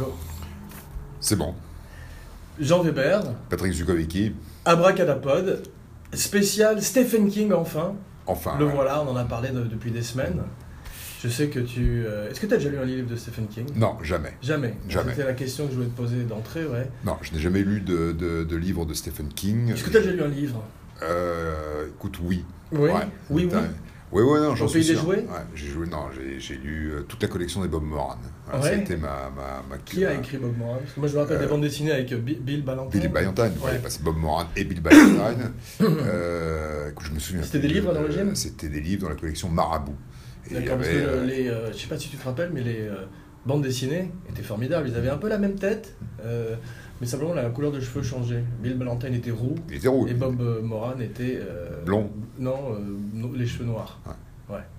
Go. C'est bon. Jean Weber, Patrick Zukovicki, Abracadapod, spécial Stephen King enfin. enfin. Le ouais. voilà, on en a parlé de- depuis des semaines. Je sais que tu... euh, Est-ce que tu as déjà lu un livre de Stephen King? Non, jamais. Jamais. Jamais. C'était la question que je voulais te poser d'entrée, ouais. Non, je n'ai jamais lu de, de, de livre de Stephen King. Est-ce que tu as déjà lu un livre? Euh, écoute, oui. Oui? Ouais. Oui, oui. Oui, oui, non, j'en suis sûr. Ouais, j'ai joué, non, j'ai, lu euh, toute la collection des Bob Moran. Voilà, Ouais. C'était ma, ma, ma Qui a ma- écrit Bob Moran? Parce que moi je me rappelle Euh, des bandes dessinées avec euh, Bi- Bill Ballantine. Billy Ballantine, Ouais. ouais. Bob Moran et Bill Ballantine. euh, je me souviens. C'était des livres à de- l'origine C'était des livres dans la collection Marabout. D'accord, parce que le- euh, les, euh, je sais pas si tu te rappelles, mais les euh, bandes dessinées étaient formidables. Ils avaient un peu la même tête, euh, mais simplement la couleur de cheveux changeait. Bill Ballantine était roux il était roux. et Bob euh, Moran était euh, Blond. Non, euh, no- les cheveux noirs.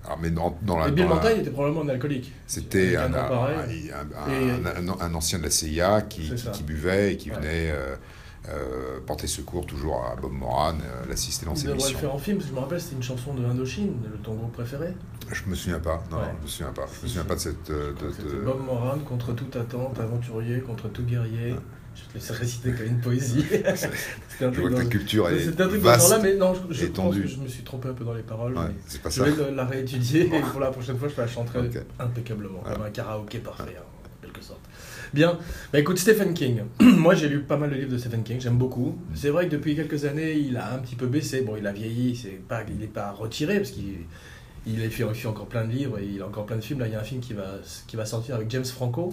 Alors, mais dans, dans la, et Bill dans la- était probablement un alcoolique. C'était Avec un, un nom pareil. un- un- Et- un- un ancien de la CIA qui, C'est qui- ça. qui buvait et qui Ouais. venait euh, euh, porter secours toujours à Bob Moran, euh, l'assister dans Ils ses devraient le missions. faire en film, parce que je me rappelle, c'était une chanson de Indochine, de ton groupe préféré. Je me souviens pas, non, Ouais. je me souviens pas. Je me souviens pas de cette. euh, de- C'était de- Bob Moran contre toute attente, aventurier contre tout guerrier. Je te laisse réciter comme une poésie. C'était un Je truc vois que ta culture est C'était un truc dans ce vaste. genre-là, mais non, je, je pense étendue. que je me suis trompé un peu dans les paroles. Ouais, c'est pas je ça. vais la réétudier et pour la prochaine fois, je la chanterai impeccablement, comme un karaoké parfait, hein, en quelque sorte. Bien, bah écoute, Stephen King. Moi, j'ai lu pas mal de livres de Stephen King, j'aime beaucoup. C'est vrai que depuis quelques années, il a un petit peu baissé. Bon, il a vieilli, c'est pas, il n'est pas retiré parce qu'il il a fait, encore plein de livres et il a encore plein de films. Là, il y a un film qui va, qui va sortir avec James Franco,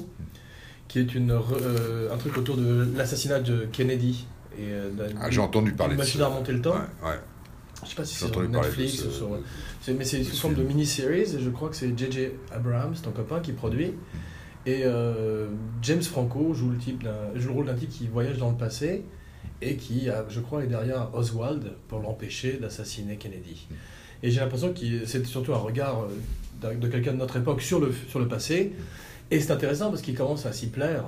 qui est une, euh, un truc autour de l'assassinat de Kennedy. Et, euh, Ah, J'ai entendu parler de machine à remonter le temps. Ouais, ouais. Je sais pas si c'est sur Netflix ce- ou sur. c'est- Mais c'est sous forme de mini-series et je crois que c'est J.J. Abrams, ton copain, qui produit. Et euh, James Franco joue le, type joue le rôle d'un type qui voyage dans le passé et qui, a, je crois, est derrière Oswald pour l'empêcher d'assassiner Kennedy. Et j'ai l'impression que c'est surtout un regard euh, de quelqu'un de notre époque sur le, sur le passé. Et c'est intéressant parce qu'il commence à s'y plaire.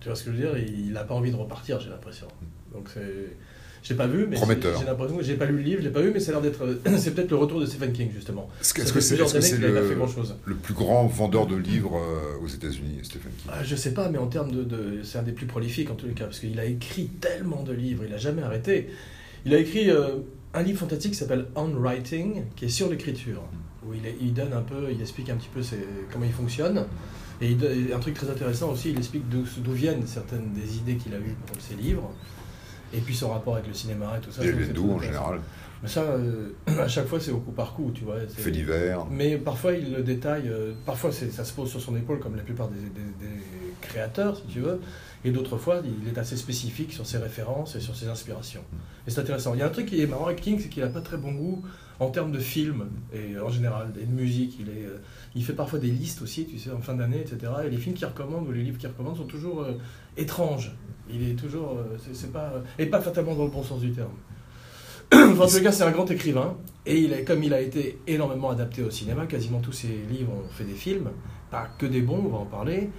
Tu vois ce que je veux dire? Il n'a pas envie de repartir, j'ai l'impression. Donc c'est. J'ai pas vu, mais j'ai l'impression que j'ai pas lu le livre, je l'ai pas vu, mais ça a l'air d'être. C'est peut-être le retour de Stephen King justement. Est-ce que c'est fait le, le plus grand vendeur de livres euh, aux États-Unis, Stephen King? Ah, je sais pas, mais en termes de, de- c'est un des plus prolifiques en tous les cas, parce qu'il a écrit tellement de livres, il a jamais arrêté. Il a écrit euh, un livre fantastique qui s'appelle On Writing, qui est sur l'écriture, où il, donne un peu, il explique un petit peu ses- comment il fonctionne. Et, un truc très intéressant aussi, il explique d'où viennent certaines des idées qu'il a eues pour ses livres, et puis son rapport avec le cinéma et tout ça. Et d'où en général Mais ça, euh, à chaque fois, c'est au coup par coup, tu vois. c'est- Fait divers. mais parfois, il le détaille, euh, parfois ça se pose sur son épaule, comme la plupart des, des- des créateurs, si tu veux, et d'autres fois, il est assez spécifique sur ses références et sur ses inspirations. Et c'est intéressant. Il y a un truc qui est marrant avec King, c'est qu'il n'a pas très bon goût en termes de films, et en général, et de musique. Il, est, euh, il fait parfois des listes aussi, tu sais, en fin d'année, etc. Et les films qu'il recommande, ou les livres qu'il recommande, sont toujours euh, étranges. Il est toujours, euh, c'est- c'est pas, et pas fatalement dans le bon sens du terme. En tout cas, c'est un grand écrivain. Et il est, comme il a été énormément adapté au cinéma, quasiment tous ses livres ont fait des films, pas que des bons, on va en parler.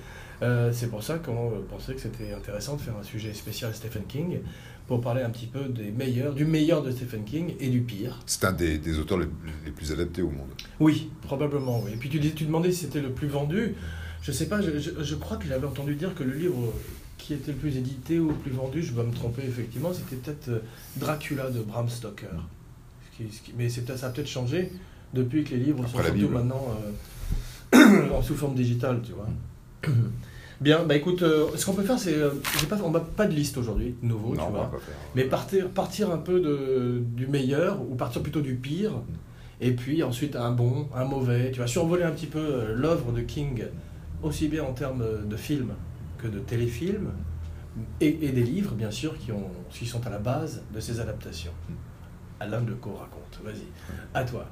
Euh, c'est pour ça qu'on euh, pensait que c'était intéressant de faire un sujet spécial Stephen King pour parler un petit peu des meilleurs, du meilleur de Stephen King et du pire. C'est un des, des auteurs les, les plus adaptés au monde. Oui, probablement. Oui. Et puis tu, dis- tu demandais si c'était le plus vendu. Je sais pas, je, je- je crois que j'avais entendu dire que le livre qui était le plus édité ou le plus vendu, je vais me tromper effectivement, c'était peut-être euh, Dracula de Bram Stoker. Ce qui- ce qui- mais ça a peut-être changé depuis que les livres sont Après surtout Bible. maintenant euh, sous forme digitale, tu vois. Bien, bah écoute, euh, ce qu'on peut faire, c'est. euh, pas, on n'a pas de liste aujourd'hui, de nouveau, non, tu vois. pas faire. Mais partir, partir un peu de, du meilleur, ou partir plutôt du pire, et puis ensuite un bon, un mauvais. Tu vas survoler un petit peu euh, l'œuvre de King, aussi bien en termes de films que de téléfilms, et, et des livres, bien sûr, qui, ont, qui sont à la base de ces adaptations. Alain Decaux raconte, vas-y, à toi.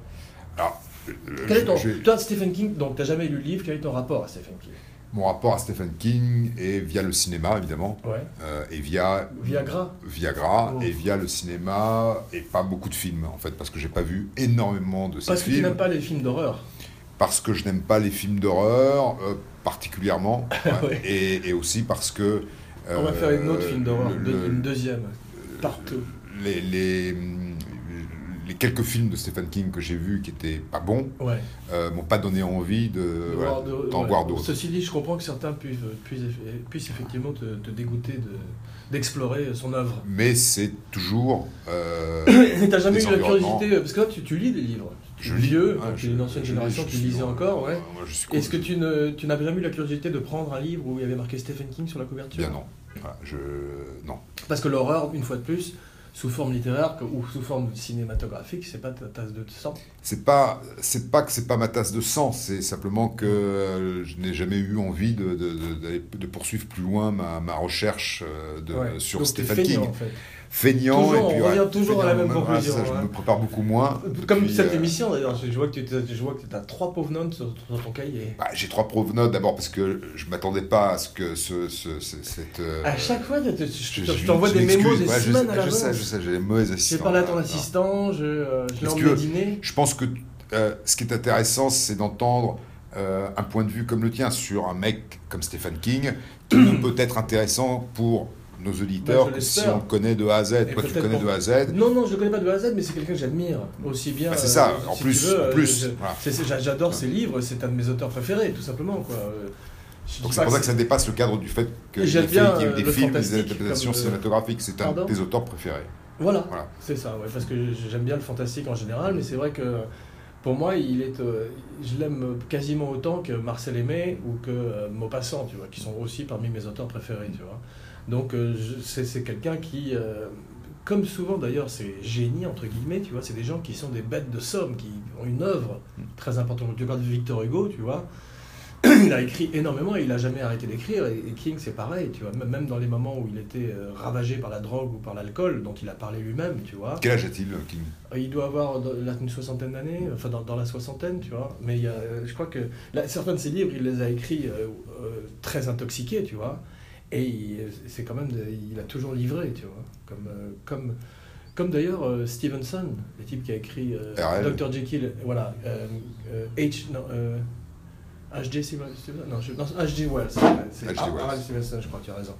Alors, euh, Quel est ton, toi, Stephen King, donc tu n'as jamais lu le livre, quel est ton rapport à Stephen King? Mon rapport à Stephen King est via le cinéma, évidemment, Ouais. euh, et via Viagra Viagra, Oh. et via le cinéma, et pas beaucoup de films, en fait, parce que j'ai pas vu énormément de ces Parce que tu films. n'aimes pas les films d'horreur. parce que je n'aime pas les films d'horreur, euh, particulièrement, ouais, Ouais. et, et aussi parce que... On va faire une autre euh, film d'horreur, une deuxième. Partout. les, les, les quelques films de Stephen King que j'ai vus qui étaient pas bons Ouais. euh, m'ont pas donné envie de, De voilà, voir de- d'en ouais. voir d'autres. Ceci dit, je comprends que certains puissent, puissent, puissent effectivement te, te dégoûter de- d'explorer son œuvre. Mais c'est toujours. euh, Mais t'as jamais eu la curiosité, parce que là tu, tu lis des livres. Tu je lis, donc tu es une ancienne génération lis, qui je suis lisait dans- encore, ouais. suis Est-ce que tu tu n'as jamais eu la curiosité de prendre un livre où il y avait marqué Stephen King sur la couverture? Bien non. Voilà, je... Non. Parce que l'horreur, une fois de plus, sous forme littéraire ou sous forme cinématographique, c'est pas ta tasse de sang. C'est pas, c'est pas que c'est pas ma tasse de sang, c'est simplement que euh, je n'ai jamais eu envie de, de, de- poursuivre plus loin ma, ma recherche euh, de, Ouais. sur Donc, Stephen King. en fait. Feignant, Toujours, et puis on ouais, revient toujours à la même ouais, conclusion, je hein. me prépare beaucoup moins. Comme Puis, cette euh, émission d'ailleurs, je vois que tu je as trois pauvres notes sur, sur ton cahier. bah, j'ai trois preuves notes d'abord parce que je m'attendais pas à ce que ce, ce- ce- cette. euh, À chaque fois, je, je- je- je je- t'envoie je des mémos des je semaines sais- à Je sais, je sais, j'ai les mauvais J'ai assistants. parlé à ton assistant, je, euh, je l'ai emmené dîner. Je pense que euh, ce qui est intéressant, c'est d'entendre euh, un point de vue comme le tien sur un mec comme Stephen King, qui peut être intéressant pour nos auditeurs Bah, je que si on le connaît de A à Z. Toi, tu connais de A à Z. Non, non, je le connais pas de A à Z, mais c'est quelqu'un que j'admire aussi bien. Bah, c'est ça, euh, en si plus, tu veux, en euh, plus, voilà. J'adore ses livres, c'est un de mes auteurs préférés, tout simplement. Quoi. Euh, je Donc c'est pour ça que ça dépasse le cadre du fait qu'il y ait eu des films, des adaptations cinématographiques. C'est un de tes auteurs préférés. Voilà, Voilà. c'est ça, ouais, parce que j'aime bien le fantastique en général, mais c'est vrai que pour moi, il est, euh, je l'aime quasiment autant que Marcel Aimé ou que euh, Maupassant, tu vois, qui sont aussi parmi mes auteurs préférés, tu vois. Donc euh, c'est quelqu'un qui, euh, comme souvent d'ailleurs, c'est génie entre guillemets, tu vois, c'est des gens qui sont des bêtes de somme, qui ont une œuvre très importante. Tu regardes Victor Hugo, tu vois. Il a écrit énormément et il n'a jamais arrêté d'écrire. Et King, c'est pareil, tu vois. Même dans les moments où il était euh, ravagé par la drogue ou par l'alcool, dont il a parlé lui-même, tu vois. Quel âge a-t-il, King? Il doit avoir une soixantaine d'années, enfin dans, dans la soixantaine, tu vois. Mais il y a, je crois que là, certains de ses livres, il les a écrits euh, euh, très intoxiqués, tu vois. Et il- c'est quand même, il a toujours livré, tu vois. Comme, euh, comme, comme d'ailleurs euh, Stevenson, le type qui a écrit euh, RL. Dr. Jekyll, voilà, euh, H, non, H.G. Stevenson, non, H.G. Wells, c'est H.G. Har- Wells. Harald Stevenson, je crois, tu as raison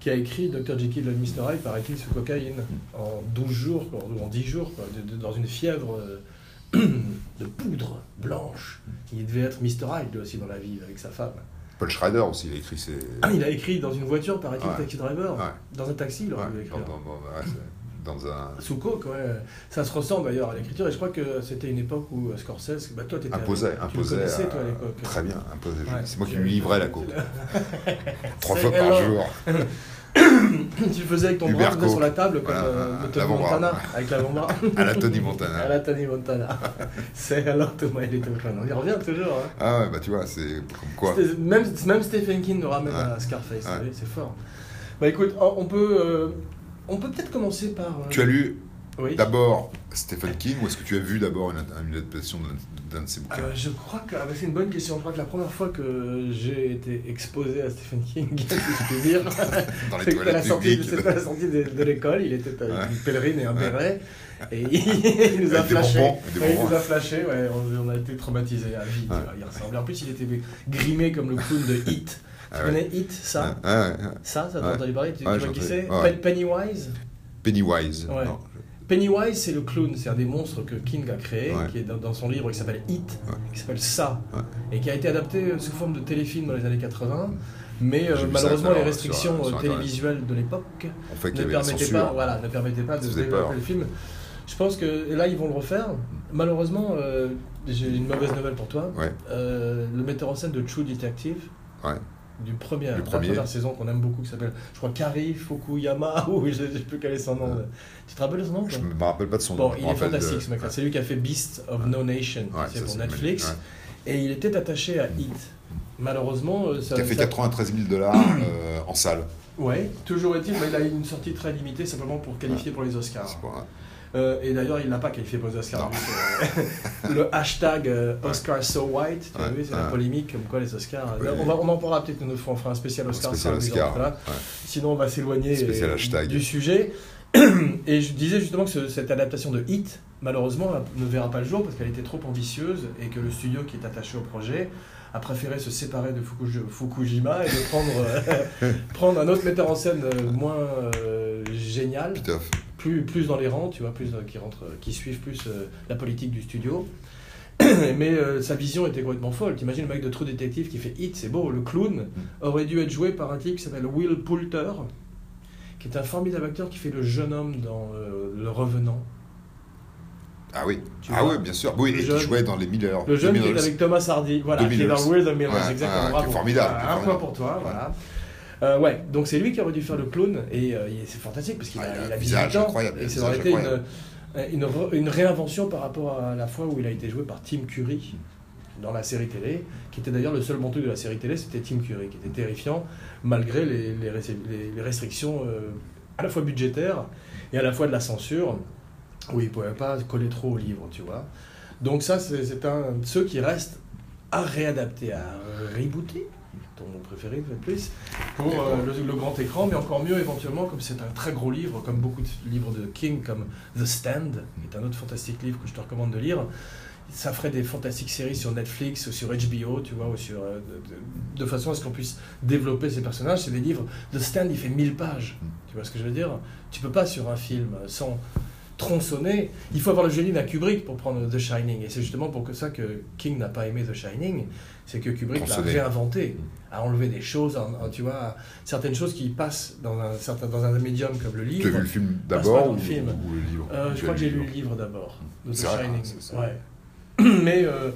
qui a écrit Dr. Jekyll et Mr. Hyde, paraît-il, sous cocaïne, en 12 jours, ou en 10 jours, quoi, de- de- dans une fièvre de poudre blanche. Il devait être Mr. Hyde, lui aussi, dans la vie, avec sa femme. Paul Schrader aussi, il a écrit ses. Ah, il a écrit dans une voiture, paraît-il, Ouais. Taxi Driver, Ouais. dans un taxi, il Ouais, pu écrire. dans, dans- un. Sous coke, ouais. Ça se ressemble d'ailleurs à l'écriture, et je crois que c'était une époque où euh, Scorsese, bah toi, t'étais Imposait, tu imposait. le connaissais, toi, à euh, l'époque. Très bien, imposait. C'est moi qui Tu- lui livrais la coke. Trois fois par jour. tu le faisais avec ton bras, tu le faisais sur la table, comme Voilà, euh, l'avant-bras. Montana, avec l'avant-bras. À la Tony À Montana. la Tony Montana. C'est alors Thomas et les Tokman. On y revient toujours. Hein. Ah ouais, bah tu vois, c'est comme quoi. Même, même Stephen King nous ramène Ouais. à Scarface, Ouais. c'est fort. Bah écoute, on on peut, euh, on peut peut-être commencer par. euh, Tu as lu Oui. d'abord Stephen King ou est-ce que tu as vu d'abord une, une adaptation d'un- de ses bouquins? Euh, je crois que ah bah, c'est une bonne question. Je crois que la première fois que j'ai été exposé à Stephen King, si je dire, à la sortie, c'était à la sortie de, de l'école. Il était avec Ouais. une pèlerine et un Ouais. béret. Et il nous a flashé. il nous a flashé, ouais, on, on a été traumatisés à vie. tu Il ressemblait. En plus, il était grimé comme le clown de Hit. Tu Ah ouais. connais Hit, ça Ah, ouais. Ça, ça t'as entendu parler Tu, tu vois qui c'est Pennywise Pennywise. Ouais. non. Pennywise, c'est le clown, c'est un des monstres que King a créé, Ouais. qui est dans, son livre qui s'appelle Hit, Ouais. qui s'appelle Ça, Ouais. et qui a été adapté sous forme de téléfilm dans les années 80. Mais euh, malheureusement, les restrictions sur- sur euh, télévisuelles de l'époque fait ne permettaient pas, voilà, ne permettaient pas de développer peur. le film. Je pense que là, ils vont le refaire. Malheureusement, euh, j'ai une mauvaise nouvelle pour toi. Euh, le metteur en scène de True Detective. Du premier, Du de la premier. première saison qu'on aime beaucoup, qui s'appelle, je crois, Kari Fukuyama, ou je ne sais plus quel est son nom. Ouais. Tu te rappelles de son nom Je toi me rappelle pas de son nom. Bon, il est fantastique de- ce mec-là. Ouais. C'est lui qui a fait Beast of No Nation, c'est pour Netflix. Et il était attaché à Hit. Malheureusement, euh, ça. Qui a fait ça- 93 000 dollars euh, en salle. Ouais, toujours est-il, mais il a une sortie très limitée simplement pour qualifier pour les Oscars. Euh, et d'ailleurs, il n'a pas qualifié pour les Oscars. Lui, le hashtag euh, Oscar so white, tu as vu, c'est la polémique comme quoi les Oscars. Oui, on, va, on en parlera peut-être une autre fois, on fera un spécial Un Oscar. spécial sans le Oscar. Sinon, on va s'éloigner Spécial du sujet. Et je disais justement que ce- cette adaptation de Hit, malheureusement, ne verra pas le jour parce qu'elle était trop ambitieuse et que le studio qui est attaché au projet a préféré se séparer de Fukuj- Fukujima et de prendre, euh, prendre un autre metteur en scène euh, moins euh, génial. Pitoff. Plus, plus dans les rangs, tu vois, plus, euh, qui, rentrent, qui suivent plus euh, la politique du studio. Mais euh, sa vision était complètement folle. T'imagines le mec de True Detective qui fait Hit, c'est beau. Le clown aurait dû être joué par un type qui s'appelle Will Poulter, qui est un formidable acteur qui fait le jeune homme dans euh, Le Revenant. Ah oui, Tu ah oui, bien sûr. Oui, et qui jouait dans les Miller. Le jeune qui est Millers. avec Thomas Hardy, voilà, qui est dans Millers. Will the Millers, Ouais, exactement. est bravo. formidable, un point pour toi, voilà. Euh, ouais, donc c'est lui qui aurait dû faire le clown et euh, c'est fantastique parce qu'il Ah, a, il a a visage 18 ans incroyable, et ça aurait été une, incroyable. une, réinvention par rapport à la fois où il a été joué par Tim Curry dans la série télé, qui était d'ailleurs le seul bon truc de la série télé, c'était Tim Curry, qui était terrifiant malgré les, les, restri- les- les restrictions euh, à la fois budgétaires et à la fois de la censure, où il ne pouvait pas coller trop au livre, tu vois. Donc ça, c'est c'est un de ceux qui restent à réadapter, à rebooter, ton mot préféré plus, pour euh, le, le grand écran, mais encore mieux éventuellement, comme c'est un très gros livre, comme beaucoup de livres de King, comme The Stand, qui est un autre fantastique livre que je te recommande de lire, ça ferait des fantastiques séries sur Netflix ou sur HBO, tu vois, ou sur, euh, de, de- de façon à ce qu'on puisse développer ces personnages. C'est des livres. The Stand, il fait 1000 pages. Tu vois ce que je veux dire? Tu peux pas sur un film sans tronçonner. Il faut avoir le génie d'un Kubrick pour prendre The Shining. Et c'est justement pour que ça que King n'a pas aimé The Shining, c'est que Kubrick l'a réinventé, a enlevé des choses, tu vois, certaines choses qui passent dans un, certain, dans un médium comme le Tu as livre. vu le film d'abord ou, le film. ou le livre Euh, je crois que j'ai lu le livre d'abord, de The vrai, Shining. ça. ouais. Mais. euh,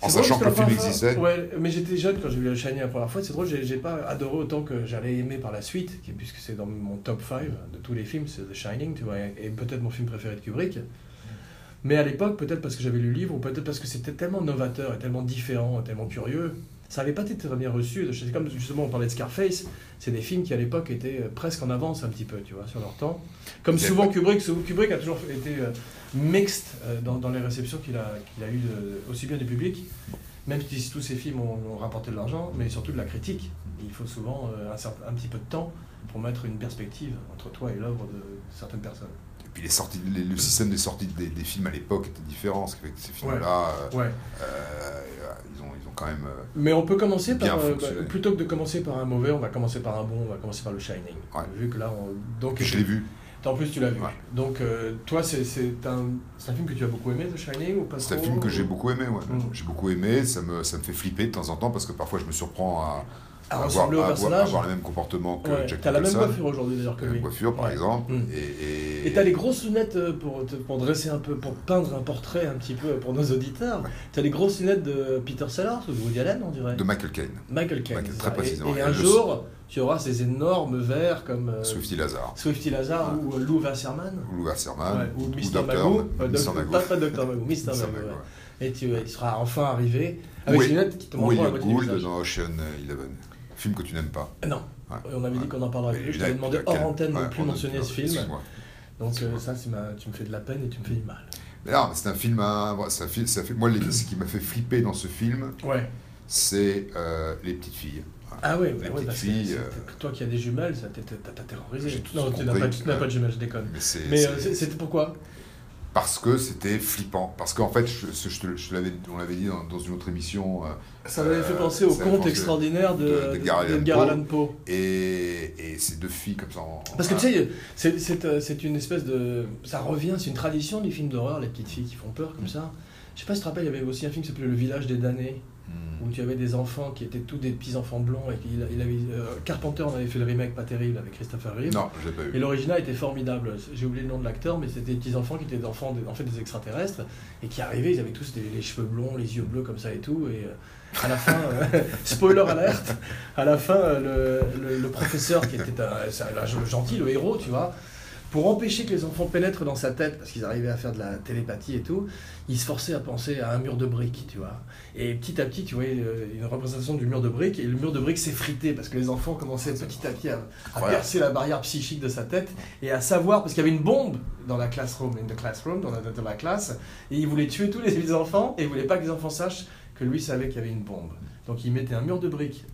En sachant que le film existait. Ouais, mais j'étais jeune quand j'ai vu le Shining la première fois. C'est drôle, j'ai j'ai pas adoré autant que j'allais aimer par la suite, puisque c'est dans mon top 5 de tous les films, c'est The Shining, tu vois, et et peut-être mon film préféré de Kubrick. Mais à l'époque, peut-être parce que j'avais lu le livre, ou peut-être parce que c'était tellement novateur et tellement différent, et tellement curieux, ça n'avait pas été très bien reçu. C'est comme justement on parlait de Scarface, c'est des films qui à l'époque étaient euh, presque en avance un petit peu, tu vois, sur leur temps. Comme souvent Kubrick, Kubrick a toujours été euh, mixte euh, dans, dans les réceptions qu'il a, qu'il a eues aussi bien du public, même si tous ses films ont, ont rapporté de l'argent, mais surtout de la critique. Il faut souvent un, certain- un petit peu de temps pour mettre une perspective entre toi et l'œuvre de certaines personnes. Puis les sorties, les- le système des sorties des, des films à l'époque était différent. Ce qui fait que ces films-là, euh, Ouais. euh, ils, ont, ils ont quand même. euh, Mais on peut commencer par. euh, bah, plutôt que de commencer par un mauvais, on va commencer par un bon, on va commencer par le Shining. Ouais. Vu que là, on... donc, je l'ai vu. En plus, tu l'as vu. Donc, euh, toi, c'est un, un film que tu as beaucoup aimé, The Shining ou pas C'est un film que ou- j'ai beaucoup aimé. Ouais. Mm. J'ai beaucoup aimé. Ça me, ça me fait flipper de temps en temps parce que parfois je me surprends à, À avoir, ressembler au avoir- personnage. avoir le même comportement que Ouais, Jack T'as la même coiffure aujourd'hui d'ailleurs que La même lui. coiffure, par Ouais. exemple. Mm. Et, et, Et t'as les grosses lunettes euh, pour, te- pour dresser un peu, pour peindre un portrait un petit peu pour nos auditeurs. T'as les grosses lunettes de Peter Sellers ou de Woody Allen, on dirait. de Michael Caine. Michael Caine. Michael, très précisément. Et, un jour, tu auras ces énormes verres comme euh, Swifty Lazar. Swifty Lazar Ouais. ou euh, Lou Wasserman. Ou Lou Wasserman. Ouais, ou Mr. Dr. Magoo. Euh, Mr. Magoo. Pas, pas Dr. Magoo, Mr. Magoo. Ouais. ouais. Et tu, il sera enfin arrivé Ou avec des lunettes qui te Ou montreront la moitié Gould dans Ocean Eleven. Film que tu n'aimes pas. Non, Ouais. on avait dit qu'on en parlerait plus. Je t'avais demandé hors quel- antenne de ne plus mentionner ce film. Donc euh, ça, ma- tu me fais de la peine et tu me fais du mal. Mais non, c'est un film. hein, ça fait, ça fait, moi, ce qui m'a fait flipper dans ce film, Ouais. c'est euh, les petites filles. Ah oui, Les ouais, petites parce filles, euh, toi qui as des jumelles, ça t'a- terrorisé. Non, tu n'as pas, de jumelles, je déconne. Mais c'est Mais euh, c'était pourquoi? Parce que c'était flippant. Parce qu'en fait, je, je l'avais, on l'avait dit dans, dans une autre émission, euh, Ça m'avait fait Euh, penser au conte extraordinaire de de- d'Edgar Allan Poe. Et, et ces deux filles comme ça. en- Parce que tu sais, euh, c'est une espèce de. Ça revient, c'est une tradition des films d'horreur, les petites filles qui font peur comme ça. Je sais pas si tu te rappelles, il y avait aussi un film qui s'appelait Le village des damnés, Hmm. où tu avais des enfants qui étaient tous des petits enfants blonds. Et qu'il il avait, euh, Carpenter en avait fait le remake pas terrible avec Christopher Reeve. Non, j'ai pas Et eu. l'original était formidable. J'ai oublié le nom de l'acteur, mais c'était des petits enfants qui étaient des enfants, des- en fait des extraterrestres, et qui arrivaient, ils avaient tous des, les cheveux blonds, les yeux bleus comme ça et tout. Et euh, à la fin, euh, spoiler alerte, à la fin, le, le- le professeur qui était un- un- le gentil, le héros, tu vois, pour empêcher que les enfants pénètrent dans sa tête, parce qu'ils arrivaient à faire de la télépathie et tout, il se forçait à penser à un mur de briques, tu vois. Et petit à petit, tu voyais euh, une représentation du mur de briques, et le mur de briques s'effritait, parce que les enfants commençaient petit à petit à, percer la barrière psychique de sa tête, et à savoir, parce qu'il y avait une bombe dans la classroom, in the classroom, dans la, dans la classe, et il voulait tuer tous les enfants, et il voulait pas que les enfants sachent que lui savait qu'il y avait une bombe. Donc il mettait un mur de briques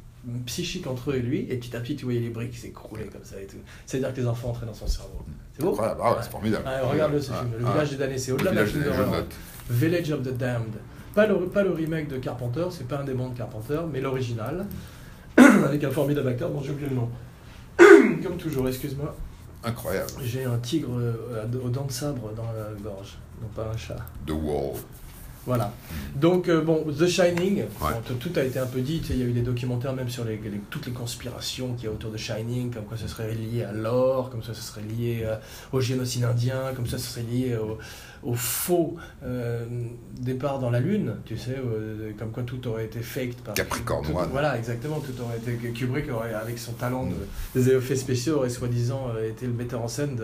psychique entre eux et lui, et petit à petit, tu voyais les briques s'écrouler comme ça et tout. C'est-à-dire que les enfants entraient dans son cerveau. C'est beau. Ah ouais, c'est formidable. Ah, Regarde-le ce Ah, film, Le. Village des damnés, c'est au-delà d'un village film. Village of the Damned. Pas le, pas le remake de Carpenter, c'est pas un démon de Carpenter, mais l'original, avec un formidable acteur dont j'ai oublié le nom. Comme toujours, excuse-moi. Incroyable. J'ai un tigre euh, aux dents de sabre dans la gorge, non pas un chat. The Wall. Voilà. Donc, euh, bon, The Shining, Ouais. bon, tout, a été un peu dit. Il y a eu des documentaires même sur les, les- toutes les conspirations qu'il y a autour de Shining, comme quoi ce serait lié à l'or, comme ça ce serait lié euh, au génocide indien, comme ça ce serait lié au, au faux euh, départ dans la Lune, tu sais, euh, comme quoi tout aurait été faked par. Capricorne tout-. Voilà, exactement. Tout aurait été. Kubrick aurait, avec son talent de- des effets spéciaux, aurait soi-disant euh, été le metteur en scène de,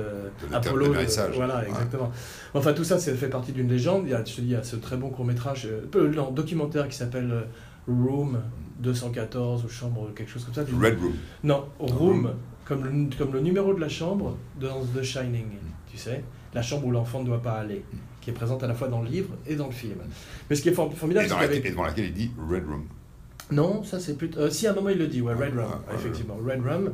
De Apollo. de- voilà, Ouais. exactement. Enfin, tout ça, ça fait partie d'une légende. Il y a, je te dis, il y a ce très bon court-métrage, euh, peu- non, documentaire qui s'appelle euh, Room 214 ou chambre, quelque chose comme ça. Red Room. Non, Room. Comme, le, comme le numéro de la chambre dans The Shining, tu sais, la chambre où l'enfant ne doit pas aller, qui est présente à la fois dans le livre et dans le film. Mais ce qui est for- formidable, c'est dans qu'avec... et devant laquelle il dit Red Room. Non, ça c'est plutôt... euh, si, à un moment il le dit, ouais, Red Ah, Rum, ouais, effectivement, Red Rum.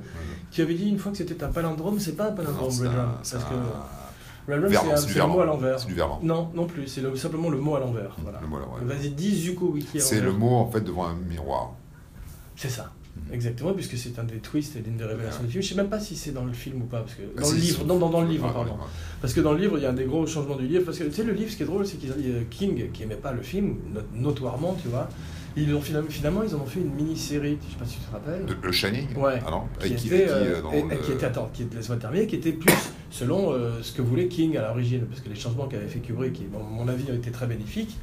Tu avais dit une fois que c'était un palindrome, c'est pas un palindrome, Non, Red Rum. c'est Parce que un- Red Rum, c'est le mot à l'envers. C'est du verlan. Non, non plus, c'est le- simplement le mot à l'envers. Voilà. Le mot à l'envers. Vas-y, dis Zuko Wiki C'est le mot en fait devant un miroir. C'est ça. Mhm. Exactement, puisque c'est un des twists et l'une des révélations Ouais. du film. Je sais même pas si c'est dans le film ou pas, parce que Ah, dans le livre, non, dans, dans le livre, Ouais, pardon. ouais. Parce que dans le livre, il y a un des gros changements du livre. Parce que tu sais, le livre, ce qui est drôle, c'est euh, King, qui aimait pas le film, no- notoirement, tu vois, ils ont finalement, finalement, ils en ont fait une mini-série. Je sais pas si tu te rappelles. De- le Shining? Ouais. Ah non qui était, qui, euh, et- le- qui était, attends, qui était, laisse-moi terminer, qui était plus selon euh, ce que voulait King à l'origine, parce que les changements qu'avait fait Kubrick, qui, à mon avis, ont été très bénéfiques,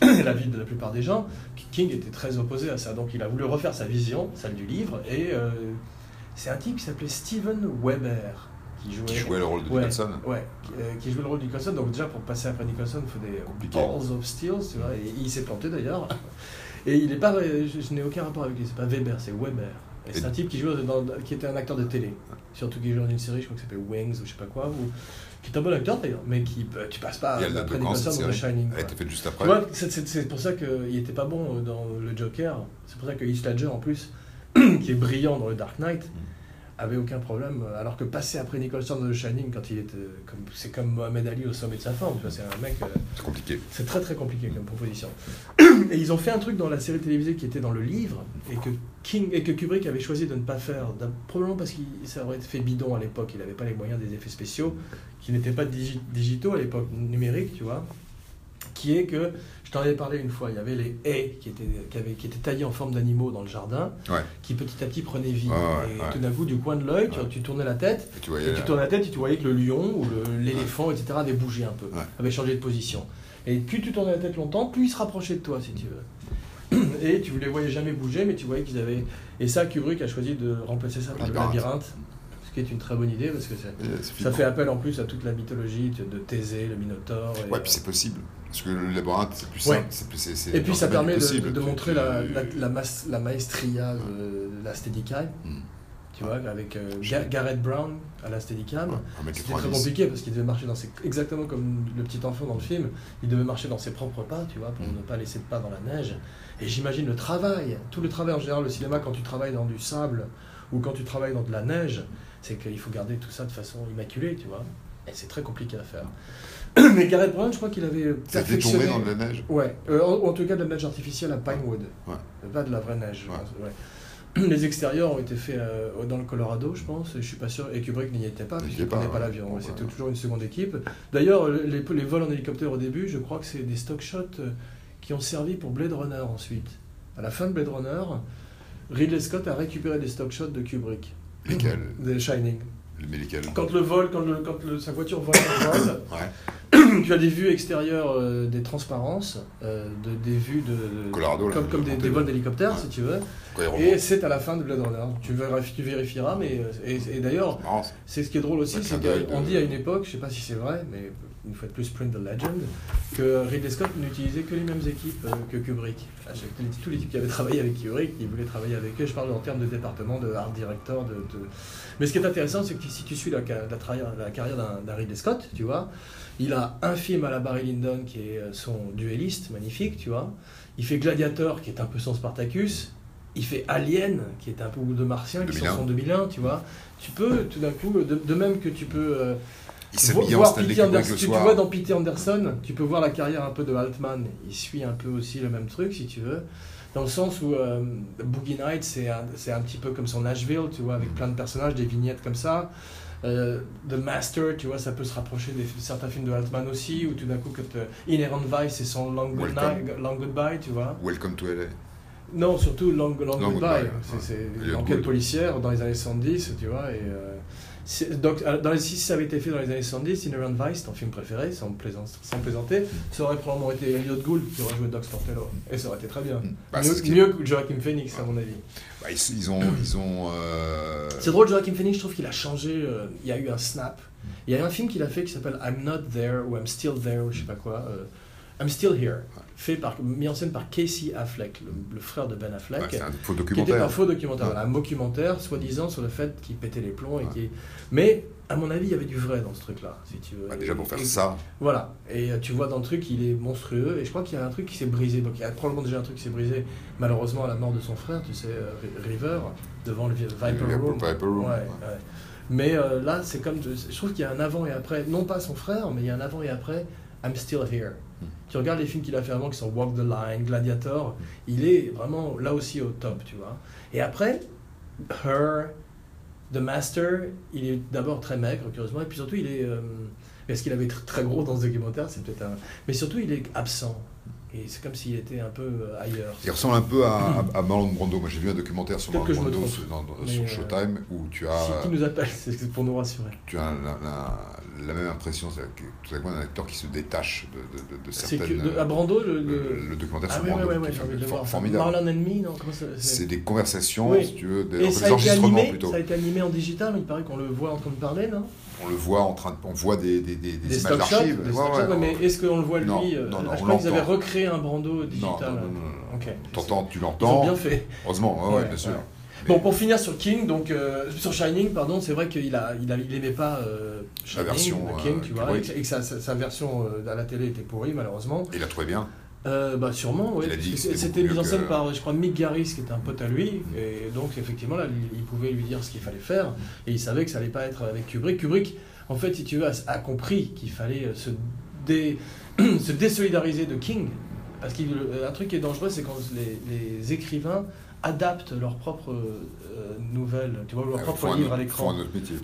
l'avis de la plupart des gens, King était très opposé à ça, donc il a voulu refaire sa vision, celle du livre, et euh, c'est un type qui s'appelait Steven Weber, qui jouait, qui jouait le rôle de Ouais. Nicholson. Ouais, qui, euh, qui jouait le rôle de Nicholson. Donc déjà pour passer après Nicholson, il faut des Compliqué. balls of steel, tu vois. Et il s'est planté d'ailleurs. Et il est pas, je, je n'ai aucun rapport avec lui. C'est pas Weber, c'est Weber. Et c'est un type qui joue dans, qui était un acteur de télé. Surtout qui joue dans une série, je crois que ça s'appelle Wings ou je sais pas quoi. Ou, qui est un bon acteur d'ailleurs, mais qui euh, tu passes pas après de quand Nicholson cette dans The Shining. Elle faite juste après. c'est- pour ça qu'il était pas bon euh, dans le Joker. C'est pour ça que Heath Ledger en plus, qui est brillant dans le Dark Knight, avait aucun problème. euh, Alors que passer après Nicholson dans The Shining, quand il était comme c'est comme Mohamed Ali au sommet de sa forme. Tu vois, c'est un mec. euh, C'est compliqué. c'est très très compliqué comme proposition. Et ils ont fait un truc dans la série télévisée qui était dans le livre et que King et que Kubrick avait choisi de ne pas faire, probablement parce que ça aurait été fait bidon à l'époque. Il n'avait pas les moyens des effets spéciaux qui n'étaient pas digi- digitaux à l'époque numérique, tu vois. Qui est que je t'en avais parlé une fois. Il y avait les haies qui étaient qui, avaient, qui étaient taillées en forme d'animaux dans le jardin, Ouais. qui petit à petit prenaient vie. Ouais, et ouais. tout d'un coup, du coin de l'œil, tu, tournais la tête Et tu voyais et tu la- tête et tu voyais que le lion ou l'éléphant, etc., avait bougé un peu, avait changé de position. Et plus tu tournais la tête longtemps, plus ils se rapprochaient de toi, si tu veux. Et tu ne les voyais jamais bouger, mais tu voyais qu'ils avaient. Et ça, Kubrick a choisi de remplacer ça par le Labyrinthe. labyrinthe, ce qui est une très bonne idée, parce que ça, c'est ça fait appel en plus à toute la mythologie de Thésée, le Minotaure. Et, Ouais, puis c'est possible. Parce que le labyrinthe, c'est plus simple. plus- et puis ça permet de, de montrer la, la, la, mas- la maestria de la Steadicam, Hmm. tu vois, avec euh, Garrett Brown à la Steadicam. Ouais, C'était très 90. compliqué parce qu'il devait marcher dans ses... Exactement comme le petit enfant dans le film, il devait marcher dans ses propres pas, tu vois, pour Mm. ne pas laisser de pas dans la neige. Et j'imagine le travail, tout le travail en général, le cinéma, quand tu travailles dans du sable ou quand tu travailles dans de la neige, c'est qu'il faut garder tout ça de façon immaculée, tu vois. Et c'est très compliqué à faire. Mais Gareth Brown, je crois qu'il avait Ça fait tomber perfectionné... dans de la neige? Ouais, euh, en, en tout cas de la neige artificielle à Pinewood. Ouais. Pas de la vraie neige. je Ouais. pense, ouais. Les extérieurs ont été faits euh, dans le Colorado, je pense, et je suis pas sûr, et Kubrick n'y était pas, puisqu'il ne pas, prenait pas l'avion. Bon, ouais, C'était toujours une seconde équipe. D'ailleurs, les, les vols en hélicoptère au début, je crois que c'est des stock shots euh, qui ont servi pour Blade Runner ensuite. À la fin de Blade Runner, Ridley Scott a récupéré des stock shots de Kubrick. Lesquels Des Shining. Mais lesquels Quand le vol, quand, le, quand le- sa voiture vole en vol, Ouais. tu as des vues extérieures, euh, des transparences, euh, de, des vues de, de- Colorado, là, comme, comme des, des vols ouais. d'hélicoptère, Ouais. si tu veux. Et c'est à la fin de Blade Runner. Tu, vérif- tu vérifieras, mais euh, et, et d'ailleurs, C'est ce qui est drôle aussi, c'est qu'on de- dit à une époque, je sais pas si c'est vrai, mais une fois de plus, print the legend, que Ridley Scott n'utilisait que les mêmes équipes euh, que Kubrick. Tous les- types qui avaient travaillé avec Kubrick, ils voulaient travailler avec eux. Je parle en termes de département, de art director. De, de- Mais ce qui est intéressant, c'est que si tu suis la, carrière d'un Ridley Scott, tu vois, il a un film à la Barry Lyndon qui est euh, son duelliste, magnifique, tu vois. Il fait Gladiator, qui est un peu son Spartacus. Il fait Alien, qui est un peu de Martien, qui sont 2001. son 2001, tu vois. Tu peux, tout d'un coup, de, de même que tu peux euh, Il s'habille en Stanley Kubrick le Tu, tu soir. vois dans Peter Anderson, tu peux voir la carrière un peu de Altman. Il suit un peu aussi le même truc, si tu veux. Dans le sens où euh, Boogie Nights, c'est un, un petit peu comme son Nashville, tu vois, avec plein de personnages, des vignettes comme ça. Euh, The Master, tu vois, ça peut se rapprocher de certains films de Altman aussi, où tout d'un coup, quand euh, Inherent Vice, c'est son Long, Good. Night- Long Goodbye, tu vois. Welcome to LA. Non, surtout Long, Long, Long Goodbye. Ouais. C'est l'enquête policière dans les années 70, tu vois. Et, euh, donc, euh, dans les, si ça avait été fait dans les années 70, Inherent Vice, ton film préféré, sans, plaisant- sans plaisanter, ça aurait probablement été Elliot Gould qui aurait joué Doc Sportello. Et ça aurait été très bien. Bah, c'est mieux, ce qui- mieux que Joaquin Phoenix, à mon avis. Bah, ils, ils ont. Ils ont euh, C'est drôle, Joaquin Phoenix, je trouve qu'il a changé. euh, il y a eu un snap. Il y a un film qu'il a fait qui s'appelle I'm Not There ou I'm Still There ou je sais pas quoi. euh, I'm Still Here, fait par, mis en scène par Casey Affleck, le, le frère de Ben Affleck. bah, c'est un faux qui était documentaire. un faux documentaire, Ouais. voilà, un documentaire soi-disant sur le fait qu'il pétait les plombs et Ouais. Mais à mon avis, il y avait du vrai dans ce truc-là, si tu veux. Bah, déjà pour faire Et- ça, Voilà. Et euh, tu vois dans le truc, il est monstrueux. Et je crois qu'il y a un truc qui s'est brisé. Donc il y a probablement déjà un truc qui s'est brisé, malheureusement à la mort de son frère, tu sais, euh, Ri- River, devant le Viper Viper Room. Viper Room, Ouais, ouais. ouais. Mais euh, là, c'est comme. Je trouve qu'il y a un avant et après. Non pas son frère, mais il y a un avant et après. I'm still here. Tu regardes les films qu'il a fait avant, qui sont Walk the Line, Gladiator, il est vraiment là aussi au top, tu vois. Et après, Her, The Master, il est d'abord très maigre, curieusement, et puis surtout, il est. euh, parce qu'il avait tr- très gros dans ce documentaire, c'est peut-être un. Mais surtout, il est absent. Et c'est comme s'il était un peu euh, ailleurs. il ressemble un peu à, à, à Marlon Brando. Moi j'ai vu un documentaire sur Marlon Brando sur, dans- Mais, euh, Showtime où tu as, Si qui nous appelle, c'est pour nous rassurer. tu as la, la- la même impression, c'est tout à coup un acteur qui se détache de, de, de, de C'est certaines. que de, à Brando, le. le, documentaire Ah sur oui, Brando oui, qui j'ai est envie de le for- voir. formidable. Marlon Enemy, non C'est des conversations, si tu veux, des, Et ça a, été animé, plutôt. ça a été animé en digital, il paraît qu'on le voit en train de parler, non On le voit en train de, on voit des, des, des, des images d'archives. Ouais, ouais, shots, mais est-ce qu'on le voit lui Non, euh, non, non, Je on crois qu'ils avaient recréé un Brando Non, digital. non, non, non, non. Ok. T'entends, tu l'entends. bien fait. Heureusement, ouais, ouais, Ouais, bien sûr. ouais. Bon, pour finir sur King, donc euh, sur Shining, pardon, c'est vrai qu'il a, il a, il aimait pas euh, Shining, version, de King, euh, tu vois, et que, et que sa, sa- version euh, à la télé était pourrie malheureusement. Il a trouvé bien. Euh, bah sûrement, oui. C'était mis en scène par, je crois, Mick Garris, qui était un pote à lui, et donc effectivement là, il, pouvait lui dire ce qu'il fallait faire, et il savait que ça allait pas être avec Kubrick. Kubrick, en fait, si tu veux, a, a compris qu'il fallait euh, se, dé, se désolidariser de King, parce qu'un truc qui est dangereux, c'est quand les, les écrivains adaptent leurs propres euh, nouvelles, tu vois, leurs Euh, propres faut un livres à l'écran.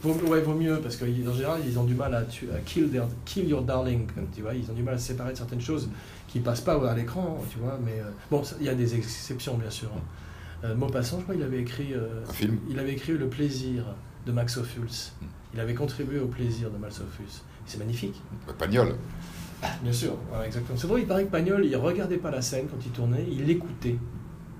Vaut, ouais, vaut mieux, parce qu'en général, ils ont du mal à, tu- à kill, their- kill your darling, tu vois, ils ont du mal à se séparer de certaines choses qui passent pas à l'écran, tu vois, mais euh, bon, il y a des exceptions, bien sûr. Euh, Maupassant, je crois, il avait écrit... euh, Un film Il avait écrit Le plaisir de Max Ophuls. Il avait contribué au plaisir de Max Ophuls. C'est magnifique. Pagnol. Bien sûr, ouais, exactement. C'est drôle, il paraît que Pagnol, il regardait pas la scène quand il tournait, il l'écoutait.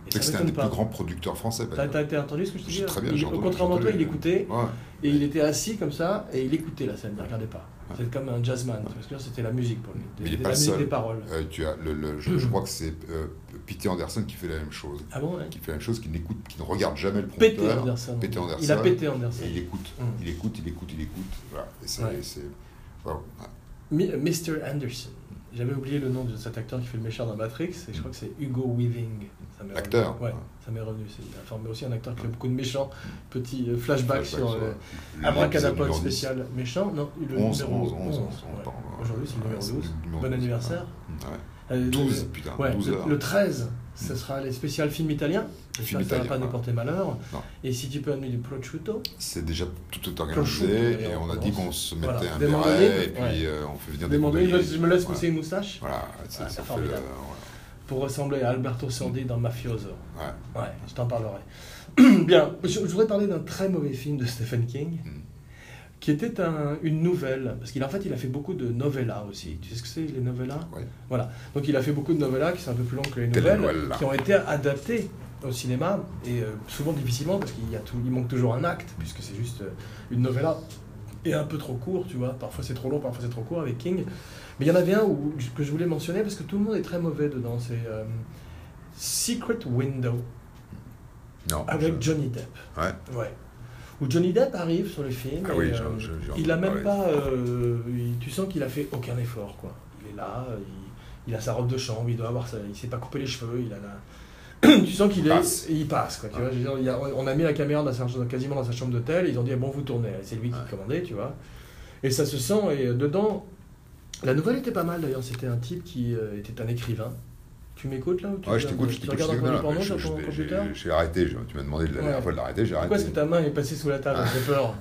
C'était un des m'étonne plus pas. grands producteurs français. T'as t'as- t'as entendu ce que je te J'ai dis très bien, Il- Contrairement à toi, il écoutait. Ouais. Et il était assis comme ça et il écoutait la scène, il ne regardait pas. C'est comme un jazzman, parce que c'était la musique pour lui. Mais il Des- pas la musique des paroles. Euh, tu as le, le- je, je crois que c'est euh, Peter Anderson qui fait la même chose. Ah bon ouais. Qui fait la même chose, qui n'écoute, qui ne regarde jamais le prompteur. Anderson. Pété Anderson. Il a pété Anderson. Et il écoute, Mm. il écoute, il écoute, il écoute. Voilà. Et c'est, Ouais. c'est- voilà. Mr. Anderson. J'avais oublié le nom de cet acteur qui fait le méchant dans Matrix, et je crois que c'est Hugo Weaving. Revenu. Ouais, ouais. ça m'est revenu. C'est enfin, mais aussi un acteur qui fait beaucoup de méchants. Petit euh, flashback, Flashback sur euh, le Abracadapod numéro 10. spécial méchant. Non, le 11, numéro 11, 11, 11, ouais. pardon. Aujourd'hui, c'est le numéro c'est 12. le numéro Bon 12. anniversaire. Ouais. Euh, 12, putain, Ouais, 12 le, heures. le 13, ce sera les spéciales films italiens. Film ça ne va pas nous porter malheur. Non. Et si tu peux amener du prosciutto, C'est déjà tout est organisé et on a dit qu'on se mettait Voilà. un béret et puis ouais. euh, on fait venir des des mandolines. je me laisse Voilà. pousser une moustache Voilà, Ah, c'est formidable. le- pour ressembler à Alberto Sordi dans Mafioso. Ouais. Ouais, je t'en parlerai. Bien, je, je voudrais parler d'un très mauvais film de Stephen King, Mm. Qui était un- une nouvelle, parce qu'il en fait il a fait beaucoup de novellas aussi. Tu sais ce que c'est les novellas? Ouais. Voilà. Donc il a fait beaucoup de novellas qui sont un peu plus longues que les nouvelles, qui ont été adaptées au cinéma et euh, souvent difficilement parce qu'il y a tout, il manque toujours un acte puisque c'est juste euh, une novella et un peu trop court, tu vois. Parfois c'est trop long, parfois c'est trop court avec King. Mais il y en avait un où, que je voulais mentionner parce que tout le monde est très mauvais dedans. C'est euh, Secret Window Non. avec je- Johnny Depp. Ouais. Ouais. Où Johnny Depp arrive sur le film. Ah et, oui, euh, il a même pas. euh, il- tu sens qu'il a fait aucun effort, quoi. Il est là, il, il a sa robe de chambre, il doit avoir sa, il s'est pas coupé les cheveux, il a la. tu sens qu'il Il est, il passe, quoi. Tu vois, je veux dire, on a mis la caméra dans sa, quasiment dans sa chambre d'hôtel. Ils ont dit bon, vous tournez. C'est lui qui commandait, tu vois. Et ça se sent. Et euh, dedans, la nouvelle était pas mal d'ailleurs. C'était un type qui euh, était un écrivain Tu m'écoutes là ou tu Ouais, je t'écoute, je Tu t'écoute. regardes je t'écoute. Non, sur je- ton je- computer j'ai- J'ai arrêté, je- tu m'as demandé la dernière Ouais. fois de l'arrêter, j'ai Pourquoi est-ce arrêté. que ta main est passée sous la table J'ai peur.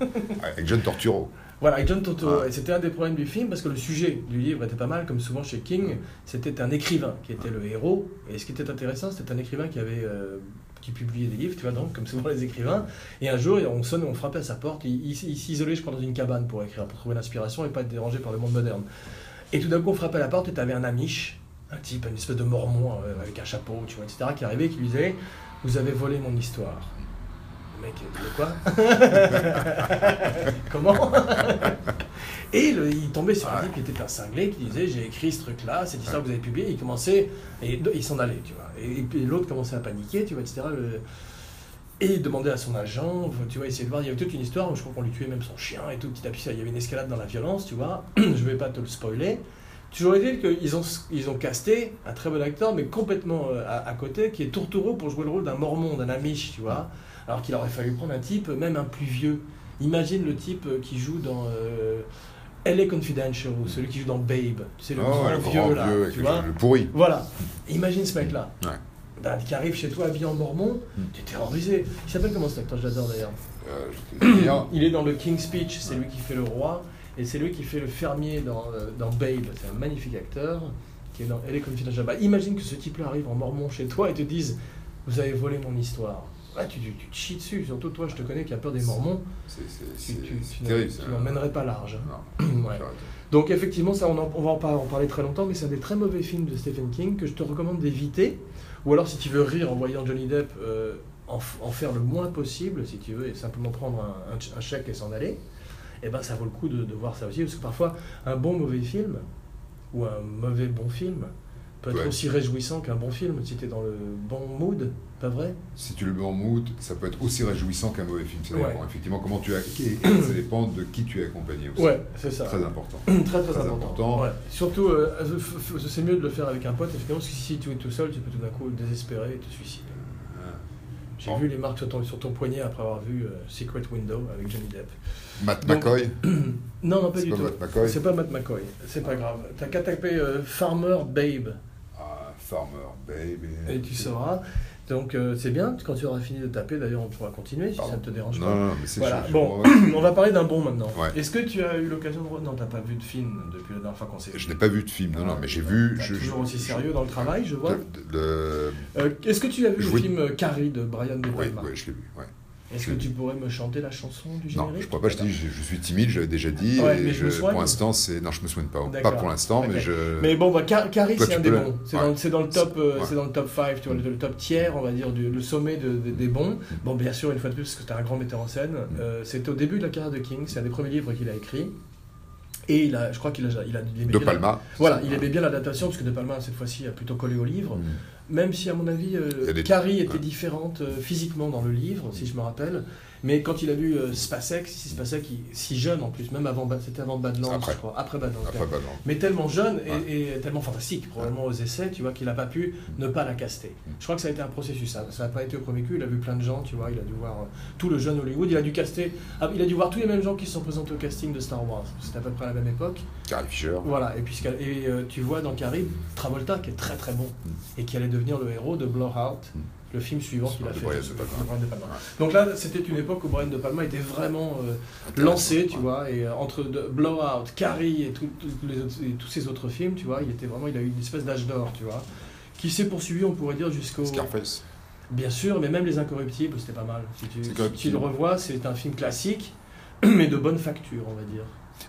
Avec John Torturo. Voilà, avec John Turturro. Ah. Et c'était un des problèmes du film parce que le sujet du livre était pas mal, comme souvent chez King. C'était un écrivain qui était le héros. Et ce qui était intéressant, c'était un écrivain qui avait. euh, qui publiait des livres, tu vois, donc, comme souvent les écrivains. Et un jour, on sonne, on frappait à sa porte. Il, il- il s'isolait, je crois, dans une cabane pour écrire, pour trouver l'inspiration et pas être dérangé par le monde moderne. Et tout d'un coup, on frappait à la porte et tu avais un amiche, un type, une espèce de mormon euh, avec un chapeau, tu vois, etc., qui arrivait et qui lui disait Vous avez volé mon histoire. Le mec, de quoi? Comment? Et le- il tombait sur un type qui était un cinglé qui disait J'ai écrit ce truc-là, cette histoire que vous avez publiée. Il commençait, et il s'en allait, tu vois. Et, et puis l'autre commençait à paniquer, tu vois, etc. Le- et il demandait à son agent, tu vois, essayer de voir. Il y avait toute une histoire où je crois qu'on lui tuait même son chien et tout. Petit à petit, il y avait une escalade dans la violence, tu vois. je vais pas te le spoiler. Toujours est-il qu'ils ont, ils ont casté un très bon acteur, mais complètement euh, à, à côté, qui est Tourtereau pour jouer le rôle d'un mormon, d'un amish, tu vois. Alors qu'il aurait fallu prendre un type, même un plus vieux. Imagine le type euh, qui joue dans euh, LA Confidential, ou celui qui joue dans Babe. C'est le Oh, ouais, le vieux, grand là, vieux tu le- vois. le pourri. Voilà. Imagine ce mec-là. Ouais. Ben, qui arrive chez toi habillé en mormon, Mm. t'es terrorisé. Il s'appelle comment cet acteur? Je l'adore d'ailleurs. Euh, Il est dans le King's Speech, c'est lui qui fait le roi, et c'est lui qui fait le fermier dans, euh, dans Babe. C'est un magnifique acteur qui est dans LA Confidential. Bah, imagine que ce type-là arrive en mormon chez toi et te dise Vous avez volé mon histoire. Là, tu, tu, tu te chies dessus. Surtout toi, je te connais qui a peur des mormons. c'est c'est- Tu, tu, terrible. tu n'emmènerais pas large. hein. Non, Ouais. j'arrête. Donc effectivement, ça, on, en- on va en, par- en parler très longtemps, mais c'est un des très mauvais films de Stephen King que je te recommande d'éviter. Ou alors, si tu veux rire en voyant Johnny Depp, euh, en, faire le moins possible, si tu veux, et simplement prendre un, un ch- un chèque et s'en aller, eh ben, ça vaut le coup de, de voir ça aussi, parce que parfois, un bon mauvais film, ou un mauvais bon film, peut être Ouais. aussi réjouissant qu'un bon film, si tu es dans le bon mood, pas vrai? Si tu le mets en mood, ça peut être aussi réjouissant qu'un mauvais film. Ça Ouais. dépend effectivement comment tu as. ça dépend de qui tu es accompagné aussi. Ouais, c'est ça. Très important. très très, Très important. important. Ouais. Surtout, euh, c'est mieux de le faire avec un pote, effectivement, parce que si tu es tout seul, tu peux tout d'un coup désespérer et te suicider. J'ai vu les marques sur ton, sur ton poignet après avoir vu euh, Secret Window avec Johnny Depp. Matt Donc- McCoy, Non, non, pas du pas tout. Matt McCoy. C'est pas Matt McCoy, c'est pas grave. T'as qu'à taper euh, Farmer Babe Ah, Farmer, baby. et tu sauras. Donc euh, c'est bien, quand tu auras fini de taper, d'ailleurs on pourra continuer si Pardon. ça ne te dérange Non, pas. non, mais c'est Voilà, bon, on va parler d'un bon maintenant. Ouais. Est-ce que tu as eu l'occasion de... Non, t'as pas vu de film depuis la dernière fois qu'on s'est Je n'ai pas vu de film, non, non, mais j'ai vu. Je- toujours je- aussi je- sérieux dans le travail, je vois. Le- Euh, Est-ce que tu as vu le film euh, Carrie de Brian De Palma? ouais, je l'ai vu. ouais. Est-ce que tu pourrais me chanter la chanson du générique Non, je crois pas. Je, dis, je, je suis timide, je l'avais déjà dit. Ouais, et mais je soigne. pour l'instant, c'est. Non, je me souviens pas. Pas pour l'instant, mais je. Mais bon, bah, Car- Carrie, c'est tu un des bons. C'est ouais. dans, le top, euh, Ouais. c'est dans le top 5, tu vois, le, le top tiers, on va dire, du, le sommet de- de- des bons. Bon, bien sûr, une fois de plus, parce que c'est un grand metteur en scène. Euh, c'était au début de la carrière de King. C'est un des premiers livres qu'il a écrit. Et il a, je crois qu'il a, il a, il aimait De Palma. Voilà, il aimait bien l'adaptation, parce que De Palma, cette fois-ci, a plutôt collé au livre. Mm. Même si, à mon avis, euh, Carrie était différente euh, physiquement dans le livre, si je me rappelle. Mais quand il a lu euh, Spacek, si Spacek, il- si jeune en plus, même avant, c'était avant Badlands, Après. je crois, après Badlands. Après, non. Mais tellement jeune et, Ouais. et tellement fantastique, probablement aux essais, tu vois, qu'il n'a pas pu ne pas la caster. Mm. Je crois que ça a été un processus, ça n'a pas été au premier coup, il a vu plein de gens, tu vois, il a dû voir euh, tout le jeune Hollywood, il a dû caster, ah, il a dû voir tous les mêmes gens qui se sont présentés au casting de Star Wars, c'était à peu près à la même époque. Carrie Fisher. Voilà, et, puisqu'elle- et euh, tu vois dans Carrie, Travolta qui est très très bon, Mm. et qui allait devenir le héros de Blowout, Mm. Le film suivant qu'il a fait. Brian de- De Palma. de Brian De Palma. Ouais. Donc là, c'était une époque où Brian De Palma était vraiment euh, lancé, tu ouais. vois, et euh, entre de- Blowout, Carrie et, tout- tout- les autres- et tous ces autres films, tu vois, il était vraiment, il a eu une espèce d'âge d'or, tu vois, qui s'est poursuivi, on pourrait dire, jusqu'au. Scarface. Bien sûr, mais même Les Incorruptibles, c'était pas mal. Si tu, si le revois, c'est un film classique, mais de bonne facture, on va dire.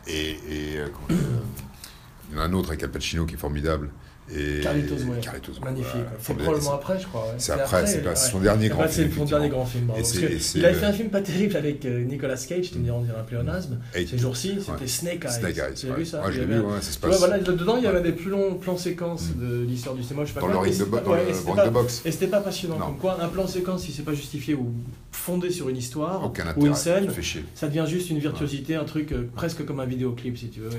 Et. et euh, il y en a un autre avec Al Pacino qui est formidable. Et... Carlitos Way. Carlitos Way, Magnifique. ouais, c'est probablement après, je crois. ouais. C'est après, c'est pas- c'est ouais. son dernier grand Après, C'est film. son dernier grand film. Parce que il avait fait un film pas terrible avec euh, Nicolas Cage, tu me diras, on dirait un pléonasme. Et- Ces jours-ci, c'était. Snake Eyes. Snake ouais. vu ça je l'ai avait vu, ouais, ça se passe. voilà, dedans, il y avait des plus longs plans séquences Mm. de l'histoire du cinéma. Je sais pas Dans le ring de, boxe. Et c'était pas passionnant. Comme quoi, un plan séquence, si c'est pas justifié ou fondé sur une histoire ou une scène, Ça devient juste une virtuosité, un truc euh, presque comme un vidéoclip, si tu veux.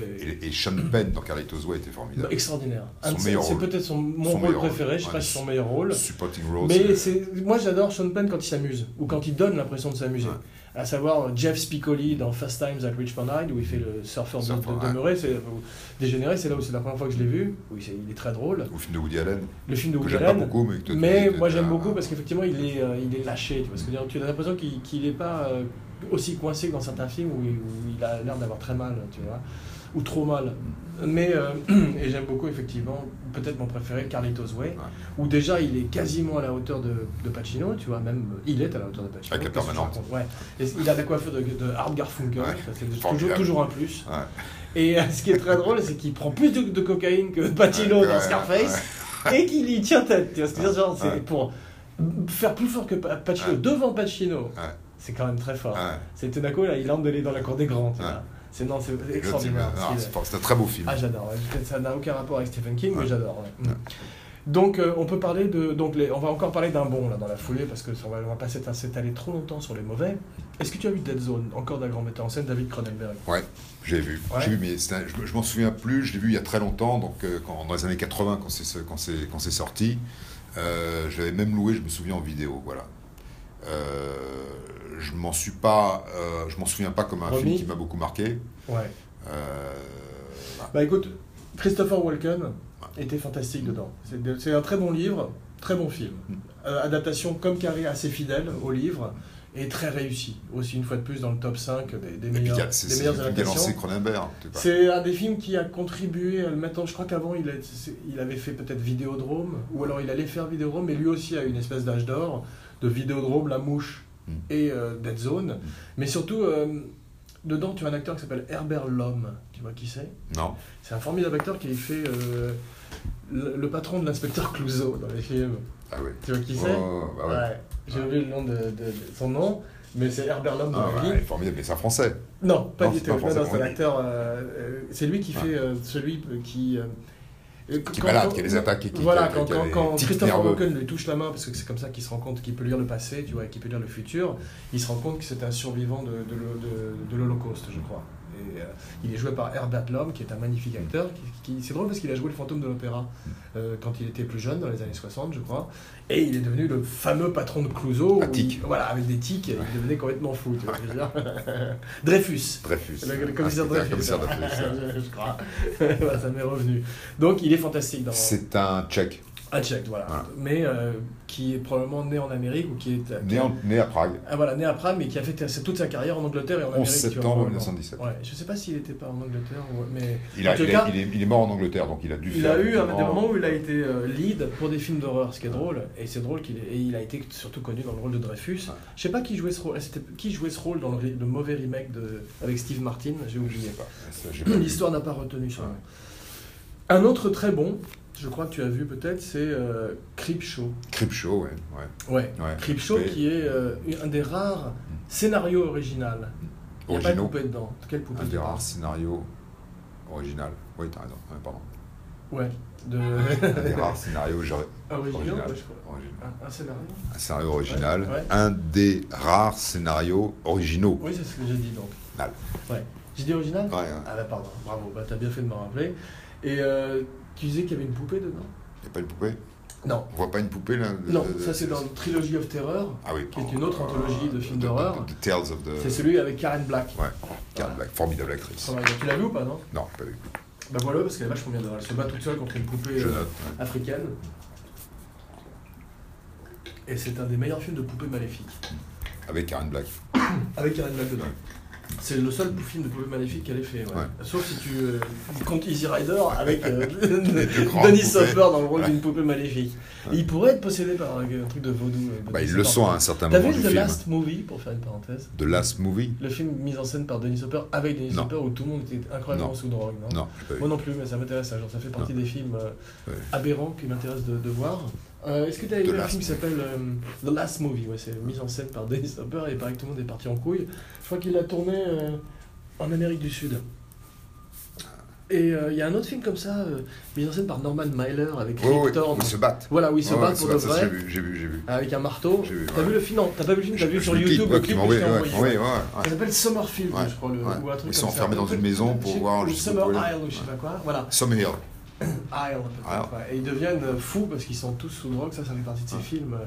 et- Sean Penn dans Carlitos Way était bah, formidable. extraordinaire. Un Son meilleur c'est peut-être son, mon Son rôle préféré, je sais pas si c'est son meilleur rôle. Supporting role. Mais c'est, moi j'adore Sean Penn quand il s'amuse, ou quand il donne l'impression de s'amuser. Ouais. À savoir Jeff Spicoli dans Fast Times at Richmond High, où il fait le surfeur de, de demeurer, c'est, ou dégénéré, c'est là où c'est la première fois que je l'ai vu, où il, est- il est très drôle. Au film de Woody Allen, Le film de Woody pas Allen, beaucoup, mais que moi j'aime beaucoup parce qu'effectivement il est, euh, il est lâché, tu vois ce que je veux dire. Tu as l'impression qu'il qu'il est pas euh, aussi coincé que dans certains films où, il- où il a l'air d'avoir très mal, tu vois, ou trop mal. Mais, euh, et j'aime beaucoup effectivement, peut-être mon préféré, Carlitos Way, où déjà il est quasiment à la hauteur de, de Pacino, tu vois, même euh, il est à la hauteur de Pacino. Avec la permanente. Ouais. Et il a la coiffure de, de Art Garfunkel, Ouais, c'est toujours, toujours un plus. Ouais. Et euh, ce qui est très drôle, c'est qu'il prend plus de, de cocaïne que Pacino dans Scarface et qu'il y tient tête. Tu vois Genre, c'est pour faire plus fort que Pa- Pacino devant Pacino. C'est quand même très fort. C'est coup, là, il entre dans la cour des grands. tu vois. C'est non, c'est extraordinaire. c'est- qu'il c'est un très beau film. Ah, j'adore. ouais. Ça n'a aucun rapport avec Stephen King, mais j'adore. ouais. Mm. Donc, euh, on peut parler de. Donc, les- on va encore parler d'un bon là dans la foulée parce que on va, on va pas s'éta- s'étaler trop longtemps sur les mauvais. Est-ce que tu as vu Dead Zone, encore d'un grand metteur en scène, David Cronenberg? Ouais, j'ai vu. Ouais. J'ai vu, mais un- je, je m'en souviens plus. Je l'ai vu il y a très longtemps, donc euh, quand, dans les années 80, quand c'est quand c'est quand c'est sorti. Euh, je l'avais même loué, je me souviens en vidéo, voilà. Je m'en suis pas, euh, je m'en souviens pas comme un Remis film qui m'a beaucoup marqué. Ouais. Euh, Bah écoute, Christopher Walken était fantastique dedans. C'est un très bon livre, très bon film. Mm. Euh, adaptation comme carré assez fidèle au livre et très réussi. Aussi une fois de plus dans le top 5 des, des c'est des c'est un des films qui a contribué à le mettre en... Je crois qu'avant, il, a- c'est- il avait fait peut-être Vidéodrome, ou alors il allait faire Vidéodrome, mais lui aussi a une espèce d'âge d'or de Vidéodrome, La Mouche. Et euh, Dead Zone. Mais surtout, euh, dedans, tu as un acteur qui s'appelle Herbert Lom. Tu vois qui c'est? Non. C'est un formidable acteur qui fait euh, le, le patron de l'inspecteur Clouseau dans les films. Ah ouais. Tu vois qui c'est? Oh, bah ouais. Ouais. J'ai oublié le nom de, de- de son nom, mais c'est Herbert Lom dans Ah la ouais, vie. il est formidable, mais c'est un français. Non, pas Non, du tout. c'est euh, euh, c'est lui qui fait celui qui. Euh, Qui est quand- malade, quand- qui a des attaques qui- Voilà, qui quand, qui Christopher. Walken lui touche la main, parce que c'est comme ça qu'il se rend compte qu'il peut lire le passé, tu vois, qu'il peut lire le futur, il se rend compte que c'est un survivant de, de, l'Ho- de- de l'Holocauste, je crois. Et euh, il est joué par Herbert Lom, qui est un magnifique acteur. Qui, qui- c'est drôle parce qu'il a joué le fantôme de l'opéra euh, quand il était plus jeune, dans les années 60, je crois. Et il est devenu le fameux patron de Clouseau. Il- voilà, avec des tics, il devenait complètement fou. Tu vois Dreyfus. Dreyfus. Le, le commissaire Ah, Dreyfus. commissaire Dreyfus, ouais. je crois. Voilà, ça m'est revenu. Donc il est fantastique dans C'est un tchèque, tchèque, voilà. Voilà. Mais euh, qui est probablement né en Amérique ou qui est. qui né, en- né à Prague. Ah, voilà, né à Prague, mais qui a fait toute sa carrière en Angleterre et en 11 Amérique. tu vois, septembre probablement. 1917. Ouais, je sais pas s'il était pas en Angleterre, mais. Il, a, il, cas, est, il, est, il est mort en Angleterre, donc il a dû il faire. a eu un, des moments où il a été euh, lead pour des films d'horreur, ce qui est drôle. Et c'est drôle qu'il il a été surtout connu dans le rôle de Dreyfus. Ouais. Je sais pas qui jouait ce rôle. Qui jouait ce rôle dans le, le mauvais remake de avec Steve Martin. J'ai Je oublié. Ça. L'histoire n'a pas retenu nom. Un autre très bon, je crois que tu as vu peut-être, c'est euh, Creepshow. Creepshow, ouais. ouais. Ouais. Ouais. Creepshow qui est euh, un des rares scénarios originaux. Il n'y a pas de poupée dedans. Quelle poupée Un des rares scénarios original. Oui, t'as raison. Ouais, pardon. Ouais. De... Un des rares scénarios original. Original. Un, un scénario Un scénario original. Ouais. Un des rares scénarios originaux. Oui, c'est ce que j'ai dit donc. Mal. Ouais. J'ai dit original ouais. Ah bah pardon, bravo, bah, t'as bien fait de me rappeler. Et euh, tu disais qu'il y avait une poupée dedans Il n'y a pas une poupée Non. On voit pas une poupée là de- Non, de- ça c'est dans Trilogy of Terror. Ah oui. qui est une autre anthologie de films d'horreur. The, the Tales of the. C'est celui avec Karen Black. Ouais. Karen Black, formidable actrice. Tu l'as vu ou pas, non Non, pas vu. Bah voilà, parce qu'elle est vachement bien dedans. Elle se bat toute seule contre une poupée euh, note. ouais. africaine. Et c'est un des meilleurs films de poupées maléfiques. Avec Karen Black. Avec Karen Black dedans. C'est le seul film de poupée maléfique qu'elle ait fait. ouais. Ouais. Sauf si tu euh, comptes Easy Rider avec euh, poupées. Hopper dans le rôle Ouais. d'une poupée maléfique. Et il pourrait être possédé par un, un truc de vaudou. euh, Bah, ils le sont à un certain T'as moment vu du The film. Last Movie, pour faire une parenthèse The Last Movie Le film mis en scène par Denis Hopper avec Denis Non. Hopper où tout le monde était incroyablement Non. sous drogue, non vu. Moi non plus, mais ça m'intéresse. ça. Genre, ça fait partie des films euh, aberrants qui m'intéressent de, de voir. Euh, Est-ce que tu as vu un film qui s'appelle euh, The Last Movie ouais, C'est mis en scène par Dennis Hopper et il paraît que tout le monde est parti en couille. Je crois qu'il l'a tourné euh, en Amérique du Sud. Et euh, il y a un autre film comme ça, mis en scène par Norman Mailer avec Rick oui, Thorne. ils se battent. Voilà, où ils se battent ouais, pour de vrai, J'ai vu, j'ai vu, avec un marteau. T'as ouais. vu le film Non, t'as pas vu le film, t'as vu Je- sur YouTube le clip ouais, ouais, Ça s'appelle Summerfield, je crois, le, ou un truc Ils sont enfermés dans une maison pour voir, Summer Isle ou je sais pas quoi. Voilà. Summer Hill. Isle, ouais. Et ils deviennent fous parce qu'ils sont tous sous drogue, ça, ça fait partie de ces films.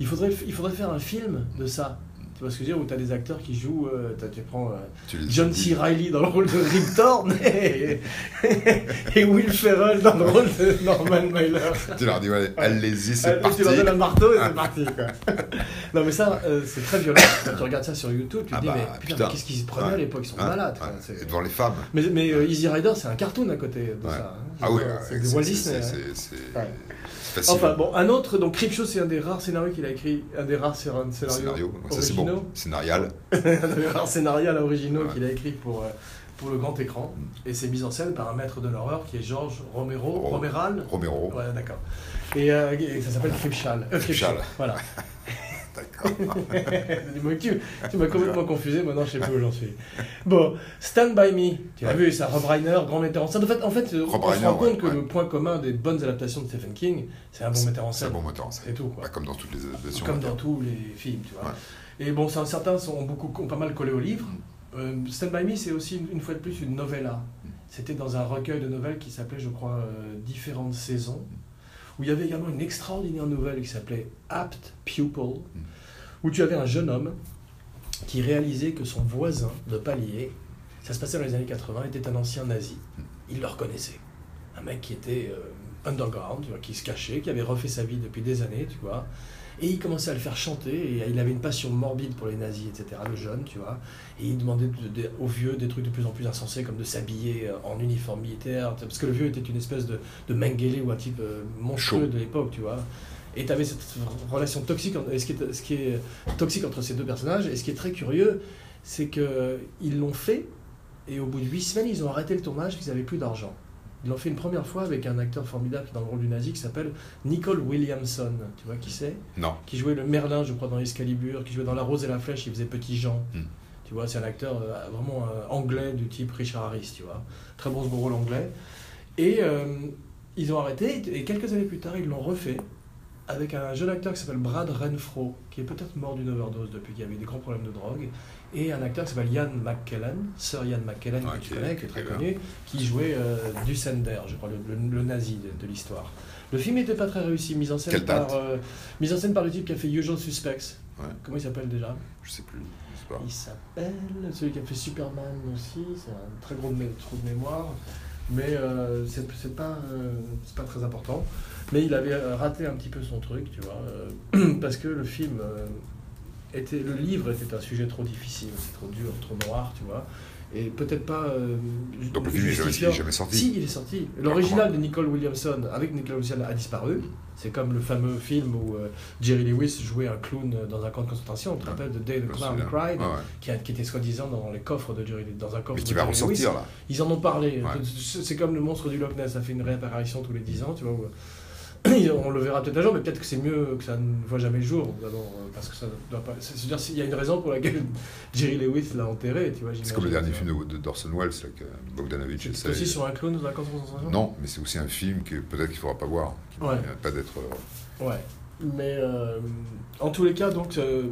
Il faudrait, il faudrait faire un film de ça. Tu vois ce que je veux dire Où tu as des acteurs qui jouent. euh, tu prends euh, Tu John C. Reilly dans le rôle de Rip Torn et, et Will Ferrell dans le rôle de Norman Mailer. Tu leur dis, ouais, allez-y, c'est parti. Tu leur donnes un marteau et c'est parti. Quoi. non, mais ça, euh, c'est très violent. Quand tu regardes ça sur YouTube, tu te Ah dis, bah, mais putain, qu'est-ce qu'ils se prenaient à l'époque? Ils sont Hein, malades. quoi. Et devant les femmes. Mais, mais Easy Rider, c'est un cartoon à côté de Ouais. ça. hein. Ah oui, c'est Walt c'est- Disney. c'est- Enfin bon, un autre, donc Creepshow, c'est un des rares scénarios qu'il a écrit, un des rares scénar- scénarios Scénario, ça c'est bon. originaux. Scénarial. un des rares scénarios originaux Ouais. qu'il a écrit pour, euh, pour le grand écran. Et c'est mis en scène par un maître de l'horreur qui est Georges Romero, Ro- Romeral. Romero. Ouais, d'accord. Et, euh, et ça s'appelle Creepshall. Euh, Creepshall. Voilà. D'accord. Tu tu m'as complètement confusé, maintenant je sais plus où j'en suis. Bon, Stand By Me, tu as Ouais. vu ça, Rob Reiner, grand metteur en scène. En fait, en fait on se rend compte ouais, que ouais. le point commun des bonnes adaptations de Stephen King, c'est un bon metteur en C'est un scène. bon moteur en scène. C'est tout, quoi. Bah, comme dans toutes les adaptations. Comme dans tous les films, tu vois. Et bon, certains sont, ont, beaucoup, ont pas mal collé au livre. Euh, Stand By Me, c'est aussi, une, une fois de plus, une novella. Mm. C'était dans un recueil de nouvelles qui s'appelait, je crois, euh, Différentes saisons, où il y avait également une extraordinaire nouvelle qui s'appelait Apt Pupil, Mm. où tu avais un jeune homme qui réalisait que son voisin de palier, ça se passait dans les années 80, était un ancien nazi. Il le reconnaissait. Un mec qui était euh, underground, tu vois, qui se cachait, qui avait refait sa vie depuis des années, tu vois. Et il commençait à le faire chanter, et il avait une passion morbide pour les nazis, etc., le jeune, tu vois. Et il demandait de- de- aux vieux des trucs de plus en plus insensés, comme de s'habiller euh, en uniforme militaire, parce que le vieux était une espèce de, de Mengele ou un type euh, monstrueux de l'époque, tu vois. Et tu avais cette relation toxique, en- et ce qui, est, ce qui est toxique entre ces deux personnages, et ce qui est très curieux, c'est qu'ils l'ont fait, et au bout de huit semaines, ils ont arrêté le tournage, parce qu'ils n'avaient plus d'argent. Ils l'ont fait une première fois avec un acteur formidable dans le rôle du nazi qui s'appelle Nicole Williamson. Tu vois qui c'est? Non. Qui jouait le Merlin, je crois, dans Excalibur, qui jouait dans La Rose et la Flèche, il faisait Petit Jean. Hmm. Tu vois, c'est un acteur euh, vraiment euh, anglais du type Richard Harris, tu vois. Très bon second rôle anglais. Et euh, ils ont arrêté, et quelques années plus tard, ils l'ont refait avec un jeune acteur qui s'appelle Brad Renfro, qui est peut-être mort d'une overdose depuis qu'il avait des grands problèmes de drogue, et un acteur qui s'appelle Ian McKellen, Sir Ian McKellen, Ouais, que tu qui est- connais, qui est très connu, qui jouait euh, Dussender, je crois, le, le- le nazi de, de l'histoire. Le film n'était pas très réussi, mise en scène Quelle par date? euh, mise en scène par le type qui a fait Usual Suspects. Ouais. Comment il s'appelle déjà? Je sais plus. Pas. Il s'appelle celui qui a fait Superman aussi. C'est un très gros trou de mémoire, mais euh, c'est c'est pas euh, c'est pas très important. Mais il avait euh, raté un petit peu son truc, tu vois, parce que le film était, le livre était un sujet trop difficile, c'est trop dur, trop noir, tu vois, et peut-être pas. euh, Donc le film n'est jamais, sorti. Si, il est sorti. L'original de Nicole Williamson avec Nicole Williamson a disparu. C'est comme le fameux film où euh, Jerry Lewis jouait un clown dans un camp de concentration. On te rappelle de Day the Clown. Cried, Ouais, ouais. qui, a- qui était soi-disant dans les coffres de Jerry dans un coffre Mais de qui va Jerry Lewis. ressortir là. Ils en ont parlé. Ouais. C'est c'est comme le monstre du Loch Ness, ça fait une réapparition tous les 10 ans, tu vois. où- On le verra peut-être un jour, mais peut-être que c'est mieux que ça ne voit jamais le jour. d'abord, euh, parce que ça doit pas. c'est- C'est-à-dire, il y a une raison pour laquelle Jerry Lewis l'a enterré, tu vois. C'est comme le dernier film de, de d'Orson Welles là, que Bogdanovich. C'est aussi sur un clown dans de concentration Non, mais c'est aussi un film que peut-être qu'il ne faudra pas voir. qui Ouais. mérite Pas d'être. euh, Ouais. Mais euh, en tous les cas, donc, euh,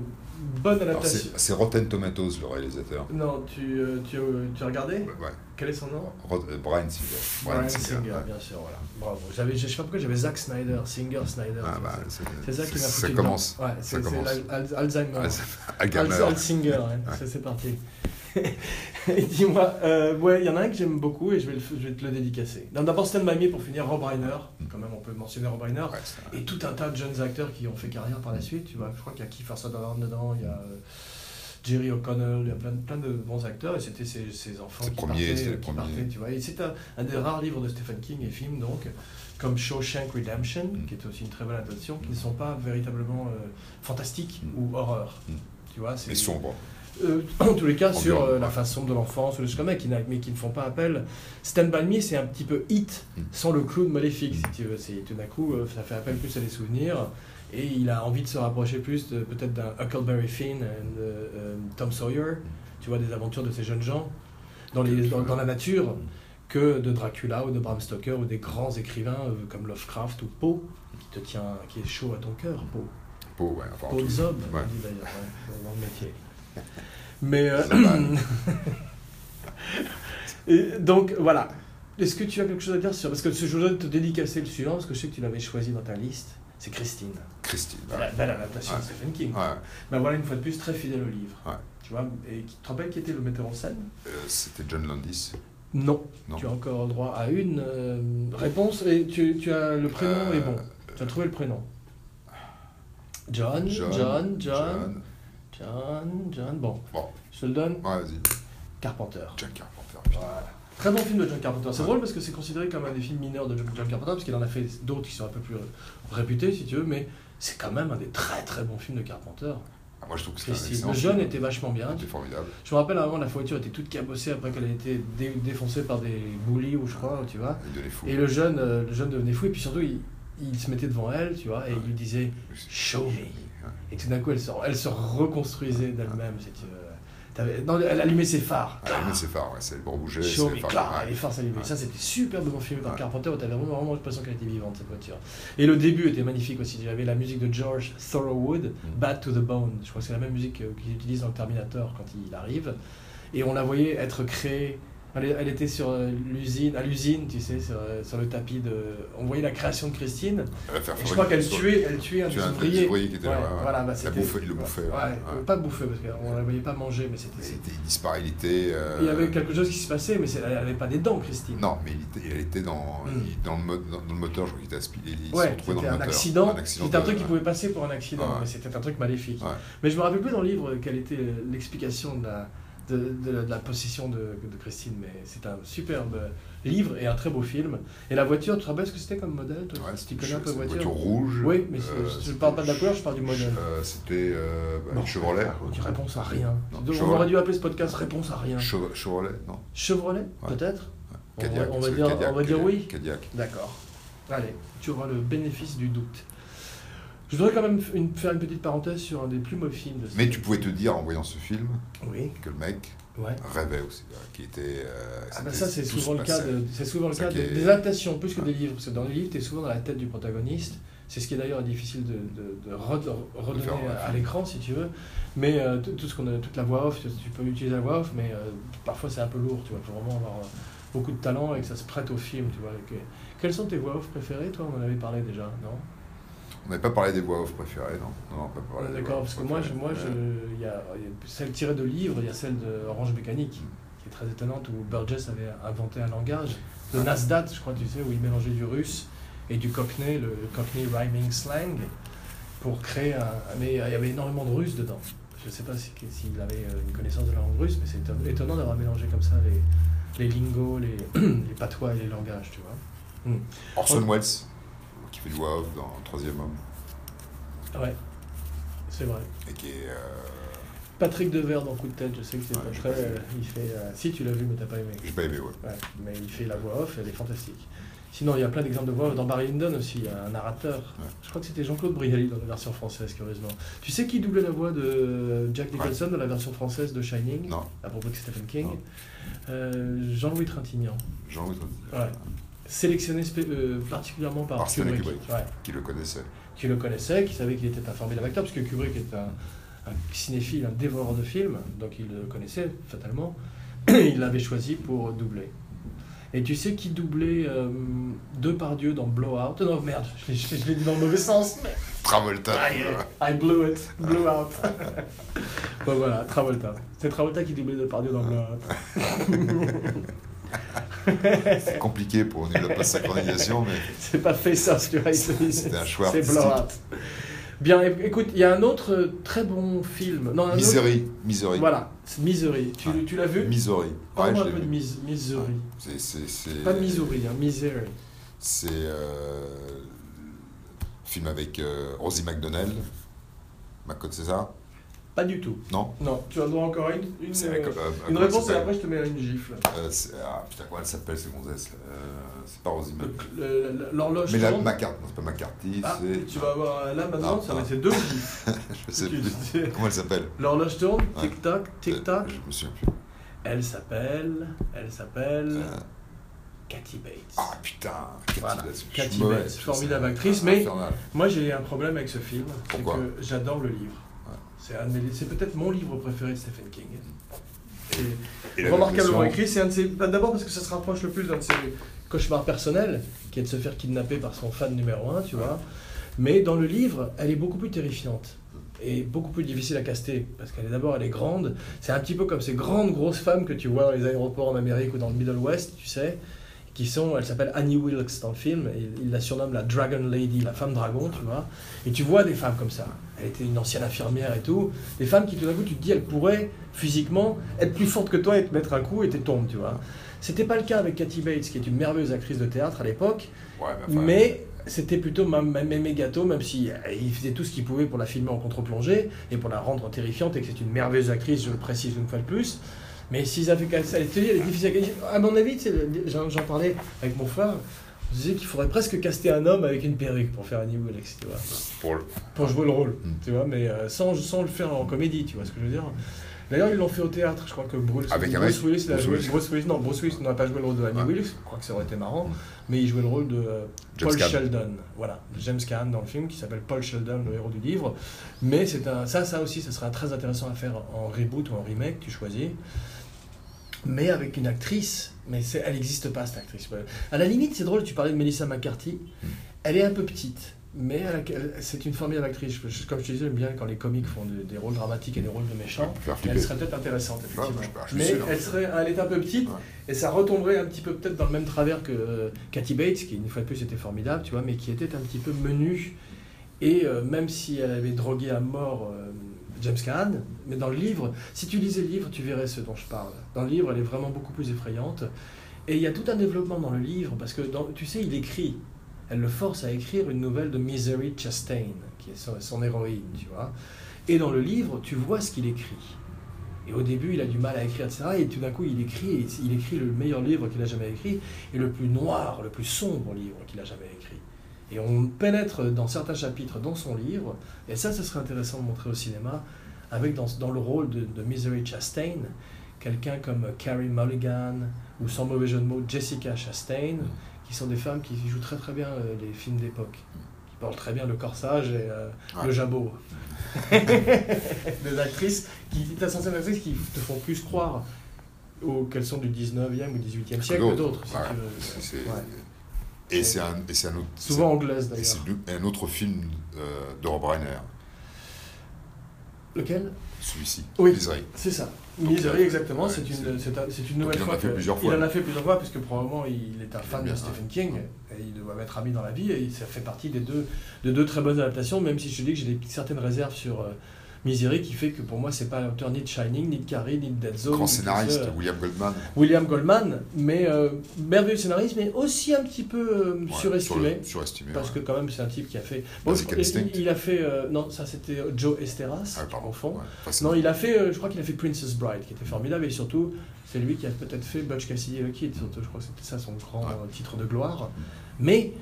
bonne c'est adaptation. c'est Rotten Tomatoes le réalisateur. Non, tu, euh, tu, euh, tu as regardé Ouais. ouais. Quel est son nom? Rod- euh, Brian Singer. Brian Singer, Singer, ouais. bien sûr, voilà. Bravo. J'avais, je sais pas pourquoi j'avais Zack Snyder, Singer Snyder. Ah, c'est- bah, c'est- c'est c'est ça qui m'a ça foutu commence. Ouais, c'est, Ça c'est commence. l'Al- Al- Alzheimer. Ah, c'est- Al- Alzheimer. Alzinger, ouais, c'est parti. Dis-moi, euh, ouais, il y en a un que j'aime beaucoup et je vais, le- je vais te le dédicacer. D'abord Stan By pour finir, Rob Reiner, quand même on peut mentionner Rob Reiner. Ouais, Et tout un tas de jeunes acteurs qui ont fait carrière par la suite. Tu vois, je crois qu'il y a Kiefer Sutherland dedans, il y a euh, Jerry O'Connell, il y a plein, de- plein de bons acteurs. Et c'était ces, ces enfants C'est qui, premier, partaient, qui premier. partaient, tu vois. Et c'est un, un des rares livres de Stephen King et films, donc, comme Shawshank Redemption, Mm. qui est aussi une très bonne adaptation, qui ne sont pas véritablement euh, fantastiques Mm. ou horreur. Mm. Tu vois, c'est Mais sombre. Euh, en tous les cas, sur euh, la façon de l'enfance, ou choses comme qui mais qui ne font pas appel. Stand By Me, c'est un petit peu hit, Mm. sans le clown maléfique, Mm. si tu veux. C'est tout d'un coup, euh, ça fait appel plus à des souvenirs, et il a envie de se rapprocher plus peut-être d'un Huckleberry Finn et Tom Sawyer, tu vois, des aventures de ces jeunes gens dans, les, dans, dans la nature, que de Dracula ou de Bram Stoker ou des grands écrivains comme Lovecraft ou Poe, qui te tient, qui est chaud à ton cœur, Poe. Beau, ouais. Enfin, tout- Zob, Ouais. d'ailleurs, ouais, dans le métier. Mais euh, et donc voilà. est-ce que tu as quelque chose à dire sur. Parce que je voudrais te dédicacer le suivant, parce que je sais que tu l'avais choisi dans ta liste. C'est Christine. Christine. La belle adaptation de Stephen King. Ouais. Ben voilà, une fois de plus, très fidèle au livre. Tu vois, et tu te rappelles qui était le metteur en scène? Euh, C'était John Landis. non. Non. Tu as encore droit à une euh, réponse et tu, tu as le prénom Euh, est bon. Tu as trouvé le prénom. John, John, John, John, John. John, Bon, Bon, je te le donne. ouais, vas-y. Carpenter. John Carpenter. putain. Voilà. Très bon film de John Carpenter. C'est Ouais. drôle parce que c'est considéré comme un des films mineurs de John John Carpenter, parce qu'il en a fait d'autres qui sont un peu plus réputés, si tu veux, mais c'est quand même un des très très bons films de Carpenter. Ah, moi, je trouve que c'était un Christine. excellent Le jeune film. était vachement bien. C'était formidable. Je me rappelle à un moment, la voiture était toute cabossée après qu'elle ait été dé- défoncée par des bullies, ou je crois, tu vois. Il donnait fou. Et le jeune, euh, le jeune devenait fou, et puis surtout, il, il se mettait devant elle, tu vois, et il lui disait Show me. Et tout d'un coup, elle se, elle se reconstruisait d'elle-même. T'avais- non, elle allumait ses phares. Ah, mais c'est phare, ouais, c'est pour bouger. Clac, ouais. et les phares s'allumaient. Ouais. Ça, c'était superbement filmé par Ouais. Carpenter, où t'avais vraiment, vraiment l'impression qu'elle était vivante, cette voiture. Et le début était magnifique aussi. Il y avait la musique de George Thorogood, Mm. Bad to the Bone. Je crois que c'est la même musique euh, qu'il utilise dans le Terminator quand il arrive. Et on la voyait être créée. Elle, elle était sur euh, l'usine, à l'usine, tu sais, sur, euh, sur le tapis de. On voyait la création de Christine. Et je crois qu'elle tuait, elle tuait un des ouvriers. ouvrier qui était Ouais, là. ouais, ouais. voilà, bah, bouffe, il le bouffait. Ouais, ouais. pas bouffer parce qu'on ne la voyait pas manger, mais c'était. Il, était- il il était. euh, Il y avait quelque chose qui se passait, mais elle n'avait pas des dents, Christine. Non, mais il était, elle était dans, Mm. il- dans, le, mo- dans, dans le moteur, je crois qu'il était aspiré. Se Ouais, retrouvés dans le un moteur. accident. Un accident C'était un truc qui pouvait passer pour un accident, mais c'était un truc maléfique. Mais je me rappelle plus dans le livre quelle était l'explication de la, de, de la, de la possession de, de Christine, mais c'est un superbe livre et un très beau film. Et la voiture, tu te rappelles ce que c'était comme modèle toi Ouais, Si tu connais un peu voiture voiture rouge. Oui, mais c'est- euh, je ne parle pas de la couleur, je parle du modèle. Euh, C'était euh, bah. Chevrolet. Ok, réponse à rien. Non, Donc, on aurait dû appeler ce podcast Réponse à rien. Chevrolet, Chevrolet, non Chevrolet, Ouais. peut-être On va- on dire- Cadillac, on va dire Cadillac, oui. Cadillac. D'accord. Allez, tu auras le bénéfice du doute. Je voudrais quand même une- faire une petite parenthèse sur un des plus mauvais films de Mais tu pouvais te dire en voyant ce film Oui, que le mec ouais. rêvait aussi, euh, qui était. euh, Ah bah c'était- ça c'est souvent le cas de, c'est souvent le cas qui de- est- des adaptations plus que des livres parce que dans les livres tu es souvent dans la tête du protagoniste. C'est ce qui est d'ailleurs difficile de, de, de re- redonner à, à l'écran si tu veux. Mais euh, tout ce qu'on a toute la voix off tu, peux utiliser la voix off mais euh, parfois c'est un peu lourd tu vois faut vraiment avoir euh, beaucoup de talent et que ça se prête au film tu vois que- quelles sont tes voix off préférées toi? On en avait parlé déjà non? On n'avait pas parlé des voix off préférées, non? Non, pas parlé D'accord, parce que moi, je, moi je, y, a, y a celle tirée de livres, il y a celle de Orange Mécanique, qui est très étonnante, où Burgess avait inventé un langage, le Nasdaq, je crois, tu sais, où il mélangeait du russe et du cockney, le, le cockney rhyming slang, pour créer un. Mais il y avait énormément de russe dedans. Je ne sais pas si- s'il avait euh, une connaissance de la langue russe, mais c'est éton- étonnant d'avoir mélangé comme ça les, les lingos, les, les patois et les langages, tu vois. Orson Welles, qui fait du voix off dans Troisième Homme, Ouais, c'est vrai. et qui est. euh, Patrick Devers dans Coup de tête, je sais que c'est Ouais, très. euh, il fait. euh, si tu l'as vu, mais t'as pas aimé. J'ai pas aimé, ouais. Ouais, mais il fait la voix off, elle est fantastique. Sinon, il y a plein d'exemples de voix off. Dans Barry Lyndon aussi, il y a un narrateur. Ouais. Je crois que c'était Jean-Claude Brialy dans la version française, curieusement. Tu sais qui doublait la voix de Jack Nicholson dans la version française de Shining Non, À propos de Stephen King. Euh, Jean-Louis Trintignant. Jean-Louis Ouais. Sélectionné euh, particulièrement par, Par Kubrick. Kubrick. Ouais. qui le connaissait. Qui le connaissait, qui savait qu'il était un formidable acteur, parce que Kubrick est un, un cinéphile, un dévoreur de films, donc il le connaissait fatalement. il l'avait choisi pour doubler. Et tu sais qui doublait euh, Depardieu dans Blowout Non, merde, je l'ai- je l'ai dit dans le mauvais sens. mais- Travolta. Ah, I blew it, blew out. bon voilà, Travolta. C'est Travolta qui doublait Depardieu dans Blowout. C'est compliqué pour de la synchronisation, mais C'est pas fait ça, ce que. C'était un choix C'est. Bien, écoute, il y a un autre très bon film. Non, un autre- Misery. Misery. Voilà, c'est Misery. Tu, Ah. tu l'as vu? Misery. Ouais, Parle-moi je un peu de. Mis- Misery. C'est, Pas Missouri, hein, Misery. C'est euh, film avec euh, Rosie McDonnell, Macode César. Pas du tout. Non Non, tu as droit encore à une, une, euh, avec, euh, une réponse et après je te mets une gifle. Euh, Ah putain, comment elle s'appelle, cette gonzesse euh, C'est pas le- L'horloge Mais la tourne. McCarthy, non, c'est pas McCarthy, Ah, c'est. tu vas avoir là maintenant, Non, ça va être deux gifles. Je sais plus. Comment elle s'appelle L'horloge tourne, tic-tac, tic-tac. Je me souviens plus. Elle s'appelle, elle s'appelle Euh, Cathy Bates. Ah putain, Cathy Voilà. Bates. Cathy Bates, formidable actrice, mais- infernal. Moi, j'ai un problème avec ce film, c'est Pourquoi que j'adore le livre. C'est peut-être mon livre préféré de Stephen King. C'est remarquablement écrit. C'est. Bah, d'abord parce que ça se rapproche le plus d'un de ses cauchemars personnels, qui est de se faire kidnapper par son fan numéro un, tu vois. Mais dans le livre, elle est beaucoup plus terrifiante et beaucoup plus difficile à caster parce qu'elle est d'abord elle est grande. C'est un petit peu comme ces grandes grosses femmes que tu vois dans les aéroports en Amérique ou dans le Middle West, tu sais, qui sont, elle s'appelle Annie Wilkes dans le film, et il la surnomme la Dragon Lady, la femme dragon, tu vois. Et tu vois des femmes comme ça. Elle était une ancienne infirmière et tout. Des femmes qui tout d'un coup tu te dis elles pourraient physiquement être plus fortes que toi et te mettre un coup et te tombes, tu vois. C'était pas le cas avec Kathy Bates, qui est une merveilleuse actrice de théâtre à l'époque. mais c'était plutôt mes gâteaux, même si euh, il faisait tout ce qu'il pouvait pour la filmer en contre-plongée et pour la rendre terrifiante et que c'est une merveilleuse actrice, je le précise une fois de plus. Mais s'ils avaient qu'à elle est difficile à mon avis, j'en parlais avec mon frère, on disait qu'il faudrait presque caster un homme avec une perruque pour faire un niveau tu vois. Pour, pour jouer le rôle, hmm. tu vois, mais euh, sans, sans le faire en comédie, tu vois ce que je veux dire. D'ailleurs, ils l'ont fait au théâtre. Je crois que Bruce, Avec Bruce, Willis, Bruce, Willis, non, Bruce Willis n'a pas joué le rôle de Annie Willis. Je crois que ça aurait été marrant. Mais il jouait le rôle de euh, Paul Sheldon. Voilà, James Caan dans le film, qui s'appelle Paul Sheldon, le héros du livre. Mais c'est un, ça, ça aussi, ça sera très intéressant à faire en reboot ou en remake, tu choisis. Mais avec une actrice, mais elle n'existe pas cette actrice. À la limite, c'est drôle, tu parlais de Melissa McCarthy. Hmm. Elle est un peu petite mais c'est une formidable actrice. Comme je te disais, j'aime bien quand les comiques font des, rôles dramatiques et des rôles de méchants. Elle serait peut-être intéressante, effectivement. mais elle, serait, elle est un peu petite et ça retomberait un petit peu peut-être dans le même travers que euh, Cathy Bates, qui une fois de plus était formidable, tu vois, mais qui était un petit peu menue. Et euh, même si elle avait drogué à mort euh, James Caan, mais dans le livre, si tu lisais le livre, tu verrais ce dont je parle. Dans le livre, elle est vraiment beaucoup plus effrayante. Et il y a tout un développement dans le livre, parce que tu sais, il écrit elle le force à écrire une nouvelle de Misery Chastain, qui est son, héroïne, tu vois. Et dans le livre, tu vois ce qu'il écrit. Et au début, il a du mal à écrire, etc. Et tout d'un coup, il écrit, il écrit le meilleur livre qu'il a jamais écrit, et le plus noir, le plus sombre livre qu'il a jamais écrit. Et on pénètre dans certains chapitres dans son livre, et ça, ce serait intéressant de montrer au cinéma, avec dans, dans le rôle de, de Misery Chastain, quelqu'un comme Carrie Mulligan, ou sans mauvais jeu de mots, Jessica Chastain, qui sont des femmes qui jouent très très bien euh, les films d'époque, qui parlent très bien le corsage et euh, le jabot. des actrices, qui, des actrices qui te font plus croire qu'elles sont du 19e ou 18e siècle que d'autres. Et c'est un, un, autre. Souvent anglaise d'ailleurs. Et c'est un autre film euh, de Rob Reiner. Lequel? Celui-ci. Oui. C'est ça. Misery, exactement. c'est une, c'est une nouvelle fois. Il en a fait plusieurs fois. Il en a fait plusieurs fois, puisque probablement il est un fan de Stephen King, et il doit être ami dans la vie, et ça fait partie des deux, de deux très bonnes adaptations, même si je dis que j'ai certaines réserves sur. Euh, Misery qui fait que pour moi c'est pas l'auteur ni de Shining, ni de Carrie, ni de Dead Zone. Grand scénariste, William Goldman. William Goldman, mais euh, merveilleux scénariste, mais aussi un petit peu euh, surestimé. surestimé. Parce que quand même c'est un type qui a fait. Bon, il, a fait. Euh, non, ça c'était Joe Esteras, ah, au fond. non, il a fait. je crois qu'il a fait Princess Bride, qui était formidable, et surtout c'est lui qui a peut-être fait Butch Cassidy et le Kid. Surtout, je crois que c'était ça son grand titre de gloire. Mais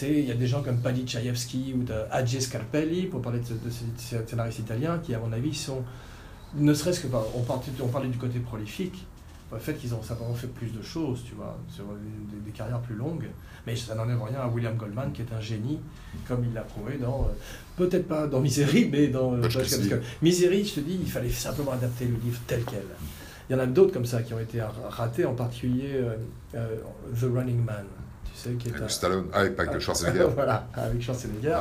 il y a des gens comme Paddy Chayefsky ou Adje Scarpelli, pour parler de, ces scénaristes italiens, qui, à mon avis, sont, ne serait-ce que, on parlait, on parlait du côté prolifique, le fait qu'ils ont simplement fait plus de choses, tu vois, sur des, carrières plus longues, mais ça n'enlève rien à William Goldman, qui est un génie, comme il l'a prouvé dans, euh, peut-être pas dans Misery, mais dans euh, Misery, je te dis, il fallait simplement adapter le livre tel quel. Il y en a d'autres comme ça qui ont été ratés, en particulier euh, The Running Man qui est avec Stallone, ah, avec, avec Schwarzenegger. voilà, avec Schwarzenegger.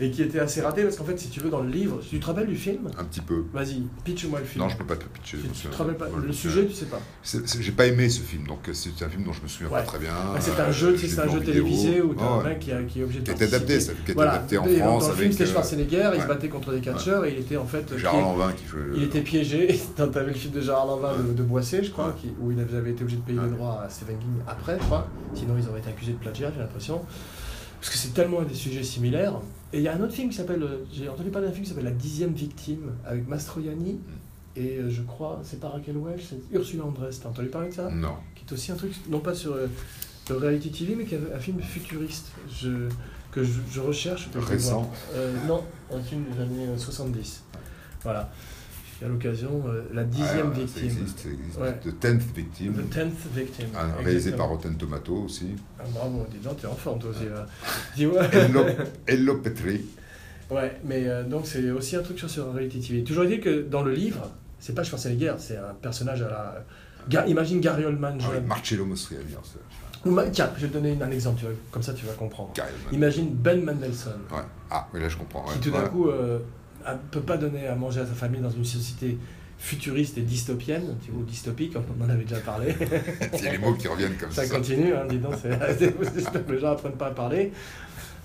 Et qui était assez raté parce qu'en fait, si tu veux, dans le livre, tu te rappelles du film? Un petit peu. Vas-y, pitch-moi le film. Non, je peux pas te pitcher. Tu, te rappelles pas Le sujet, tu sais pas J'ai pas aimé ce film, donc c'est un film dont je me souviens pas très bien. c'est un jeu, euh, c'est un jeu télévisé où tu as un mec qui, qui est obligé de Qui est adapté, qui est adapté en France. Dans le film, c'était euh, Schwarzenegger, il se battait contre des catcheurs et il était en fait. Gérard Lanvin qui jouait. Il était piégé. Tu avais le film de Gérard Lanvin de Boissé, je crois, où il avait été obligé de payer les droits à Stephen King après, je crois. Sinon, ils auraient été accusés de plagiat, j'ai l'impression parce que c'est tellement des sujets similaires. Et il y a un autre film qui s'appelle, euh, j'ai entendu parler d'un film qui s'appelle La dixième victime, avec Mastroianni, mm. et euh, je crois, c'est pas Raquel Welch, c'est Ursula Andress. T'as entendu parler de ça? Non. Qui est aussi un truc, non pas sur euh, le reality TV, mais qui est un film futuriste je, que je, recherche. Récent Non, un film des années 70. Voilà à l'occasion, euh, la dixième ah, victime. Ça existe, ça existe. The Tenth Victim. The Tenth Victim. Ah, réalisé par Rotten Tomato aussi. Ah, bravo, dis donc, t'es en forme toi aussi. Hello, Hello Petri. Ouais, mais euh, donc c'est aussi un truc sur, sur Reality TV. Toujours dit que dans le livre, C'est pas Schwarzenegger, c'est un personnage à la. Ga- imagine Gary Oldman Ah oui. Marcello Mastroianni, Tiens, je vais te donner un exemple, tu vois, comme ça tu vas comprendre. Imagine Ben Mendelsohn, Ouais. Ah, oui, là je comprends. ouais. qui tout d'un Ouais. coup euh, ne peut pas donner à manger à sa famille dans une société futuriste et dystopienne, ou dystopique, on en avait déjà parlé. Il y a les mots qui reviennent comme ça. Ça continue, hein, dis donc, c'est- j'espère que les gens apprennent pas à parler.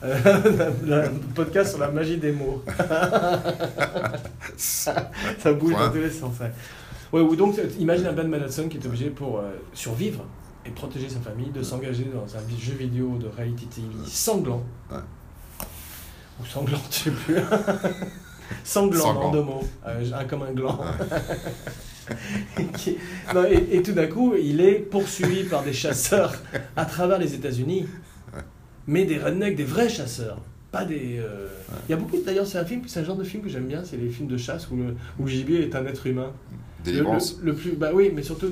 Euh, un podcast sur la magie des mots. Ça bouge Point. dans tous les sens. Ouais. Ouais, ou donc, imagine un Ben Mendelsohn qui est obligé pour euh, survivre et protéger sa famille de s'engager dans un jeu vidéo de reality TV sanglant. Ouais. Ou sanglant, je sais plus. Sanglant, Sanglant. en deux mots. Euh, un comme un gland. Qui- non, et, et tout d'un coup, il est poursuivi par des chasseurs à travers les États-Unis, mais des rednecks, des vrais chasseurs, pas des. euh, Il y a beaucoup. D'ailleurs, c'est un film, c'est un genre de film que j'aime bien, c'est les films de chasse où le, où le gibier est un être humain. Délivrance. le- le plus, bah oui, mais surtout,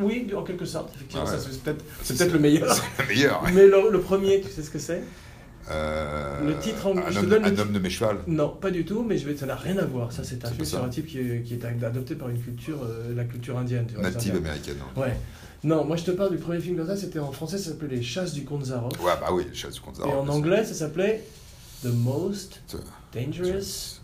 oui, en quelque sorte, effectivement, Ah ouais. c'est peut-être, c'est C'est- peut-être le meilleur. C'est le meilleur. ouais. Mais le, le premier, tu sais ce que c'est? Euh, Le titre en- Un, je te homme, donne un homme de mes chevals. Non, pas du tout, mais je vais, ça n'a rien à voir. Ça, c'est un film sur un type qui est, qui est adopté par une culture, euh, la culture indienne. Tu vois, les Native américaine. non Ouais. Non, moi je te parle du premier film comme ça, c'était en français, ça s'appelait Les Chasses du Comte Zaroff. Ouais, bah oui, chasse du compte Et en anglais, ça s'appelait The Most Dangerous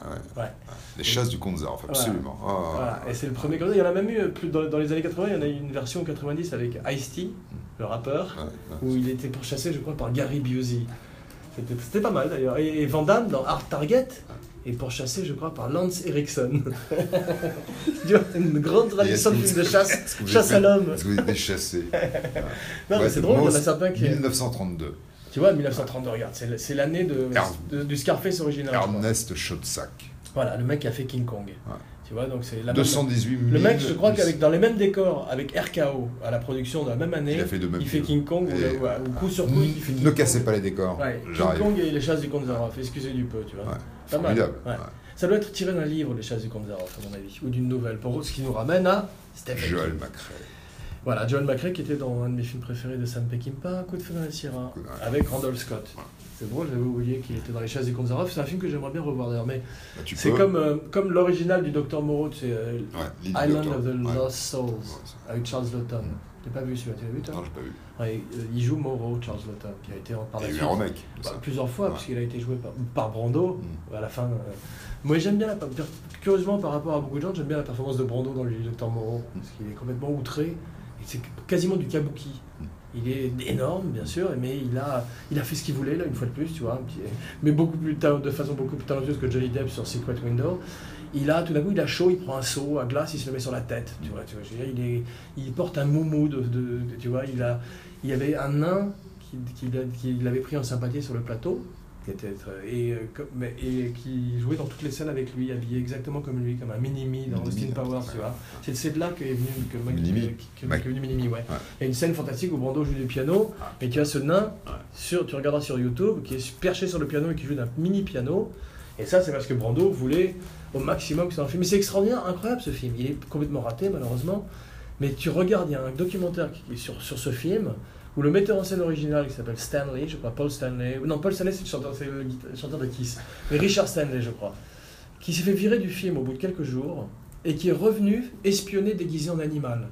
Ah ouais. Les chasses du Zaroff, absolument. Ah, Voilà, et c'est le premier ça. Il y en a même eu, plus dans, dans les années 80, il y en a eu une version 90 avec Ice-T, le rappeur, où il était pourchassé, je crois, par Gary Busey. C'était pas mal d'ailleurs. Et, et Van Damme, dans Hard Target, est pourchassé, je crois, par Lance Erickson. une grande tradition de chasse, chasse à l'homme. Est-ce que vous êtes chassé Non, mais c'est drôle, il y en a certains qui. 1932. Tu vois, 1932, regarde, c'est l'année de, du Scarface original. Ernest Schoedsack. Voilà, le mec qui a fait King Kong. Ouais. Tu vois, donc c'est la même- 218 000. Le mec, je crois qu'avec dans les mêmes décors, avec RKO, à la production de la même année, Il a fait même il fait. King Kong, ou, Et- ou- ou coup sur coup, il fait King Ne Kong. cassez pas les décors. Ouais, King. Kong et les chasses du Comte Zaroff, excusez du peu, tu vois. Ouais. Pas mal. Formidable. Ouais. Ouais. Ça doit être tiré d'un livre, les chasses du Comte Zaroff, à mon avis, ou d'une nouvelle. Pour ce qui nous ramène à Stephen Joel King. Voilà, Joel McRae qui était dans un de mes films préférés de Sam Peckinpah, coup de feu dans ouais. avec Randolph Scott. Ouais. C'est drôle, j'avais oublié qu'il était dans les chasses du Comte Zaroff. C'est un film que j'aimerais bien revoir d'ailleurs, mais Bah, tu c'est comme, euh, comme l'original du Docteur Moreau, c'est euh, Ouais, Island Doctor. of the Ouais. Lost Souls, avec Charles Lawton. J'ai pas vu celui-là, tu l'as vu toi Non, j'ai pas vu. Il joue Moreau, Charles Lawton, qui a été en par Il y la a eu un remake. bah, plusieurs fois, Ouais. puisqu'il a été joué par, par Brando Mm. à la fin. euh. Moi j'aime bien la curieusement par rapport à beaucoup de gens, j'aime bien la performance de Brando dans le Docteur Moreau, Mm. parce qu'il est complètement outré, c'est quasiment du kabuki. Il est énorme, bien sûr, mais il a, il a fait ce qu'il voulait, là, une fois de plus, tu vois, mais beaucoup plus de façon beaucoup plus talentueuse que Johnny Depp sur Secret Window. Il a, tout d'un coup, il a chaud, il prend un seau à glace, il se le met sur la tête, tu vois, tu vois, il, est, il porte un moumou, de- tu vois, il, a, il y avait un nain qui, qui, qui l'avait pris en sympathie sur le plateau, qui était et, euh, et qui jouait dans toutes les scènes avec lui, habillé exactement comme lui, comme un mini-me dans Austin Powers, tu vois. C'est de là qu'est venu, que, Mini-Me. que- que- venu ouais. Ouais. Il y a une scène fantastique où Brando joue du piano, et tu as ce nain, Ouais. sur, tu regarderas sur YouTube, qui est perché sur le piano et qui joue d'un mini-piano. Et ça, c'est parce que Brando voulait au maximum que ça en film. Mais c'est extraordinaire, incroyable ce film. Il est complètement raté, malheureusement. Mais tu regardes, il y a un documentaire qui sur, sur ce film, où le metteur en scène original, qui s'appelle Stanley, je crois, Paul Stanley, non, Paul Stanley, c'est le chanteur, c'est le guita- chanteur de Kiss, mais Richard Stanley, je crois, qui s'est fait virer du film au bout de quelques jours, et qui est revenu espionner déguisé en animal.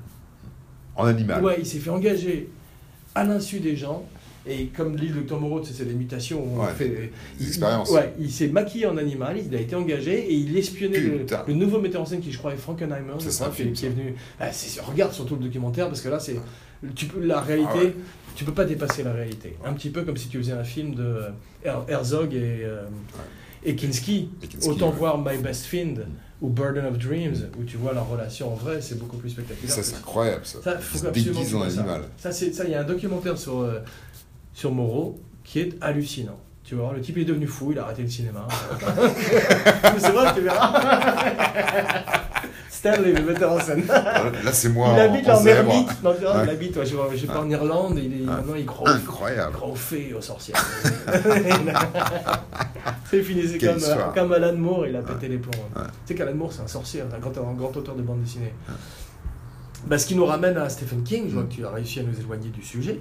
En animal. Ouais, il s'est fait engager à l'insu des gens. Et comme l'île de Moreau, tu sais, c'est des mutations. où on Ouais, fait, des il- expériences. Ouais, il s'est maquillé en animal, il a été engagé et il espionnait le, le nouveau metteur en scène qui, je crois, est Frankenheimer, Ça, c'est qui, film, qui est ça. venu. Ah, regarde surtout le documentaire parce que là, c'est tu peux, la réalité. Ah ouais. Tu peux pas dépasser la réalité. Un petit peu comme si tu faisais un film de Her- Herzog et, euh, et Kinski. Et Kinski, Autant ouais. voir My Best Fiend ou Burden of Dreams, où tu vois leur relation en vrai, c'est beaucoup plus spectaculaire. Ça, c'est incroyable, ça. ça, Il faut absolument en ça. animal. Ça. Il y a un documentaire sur euh, sur Moreau qui est hallucinant. Tu vois, le type est devenu fou, il a arrêté le cinéma. C'est vrai, tu verras. Stanley, le metteur en scène. Là, c'est moi il en, habite en. Non, Ouais. il habite, ouais, je je pas, en Irlande, et il est, maintenant il croit, au- il Incroyable. croit aux fées aux sorcières. c'est fini, c'est comme, comme Alan Moore, il a pété les plombs. Tu sais qu'Alan Moore, c'est un sorcier, un grand, un grand auteur de bande dessinée. Bah, ce qui nous ramène à Stephen King, je vois que tu as réussi à nous éloigner du sujet.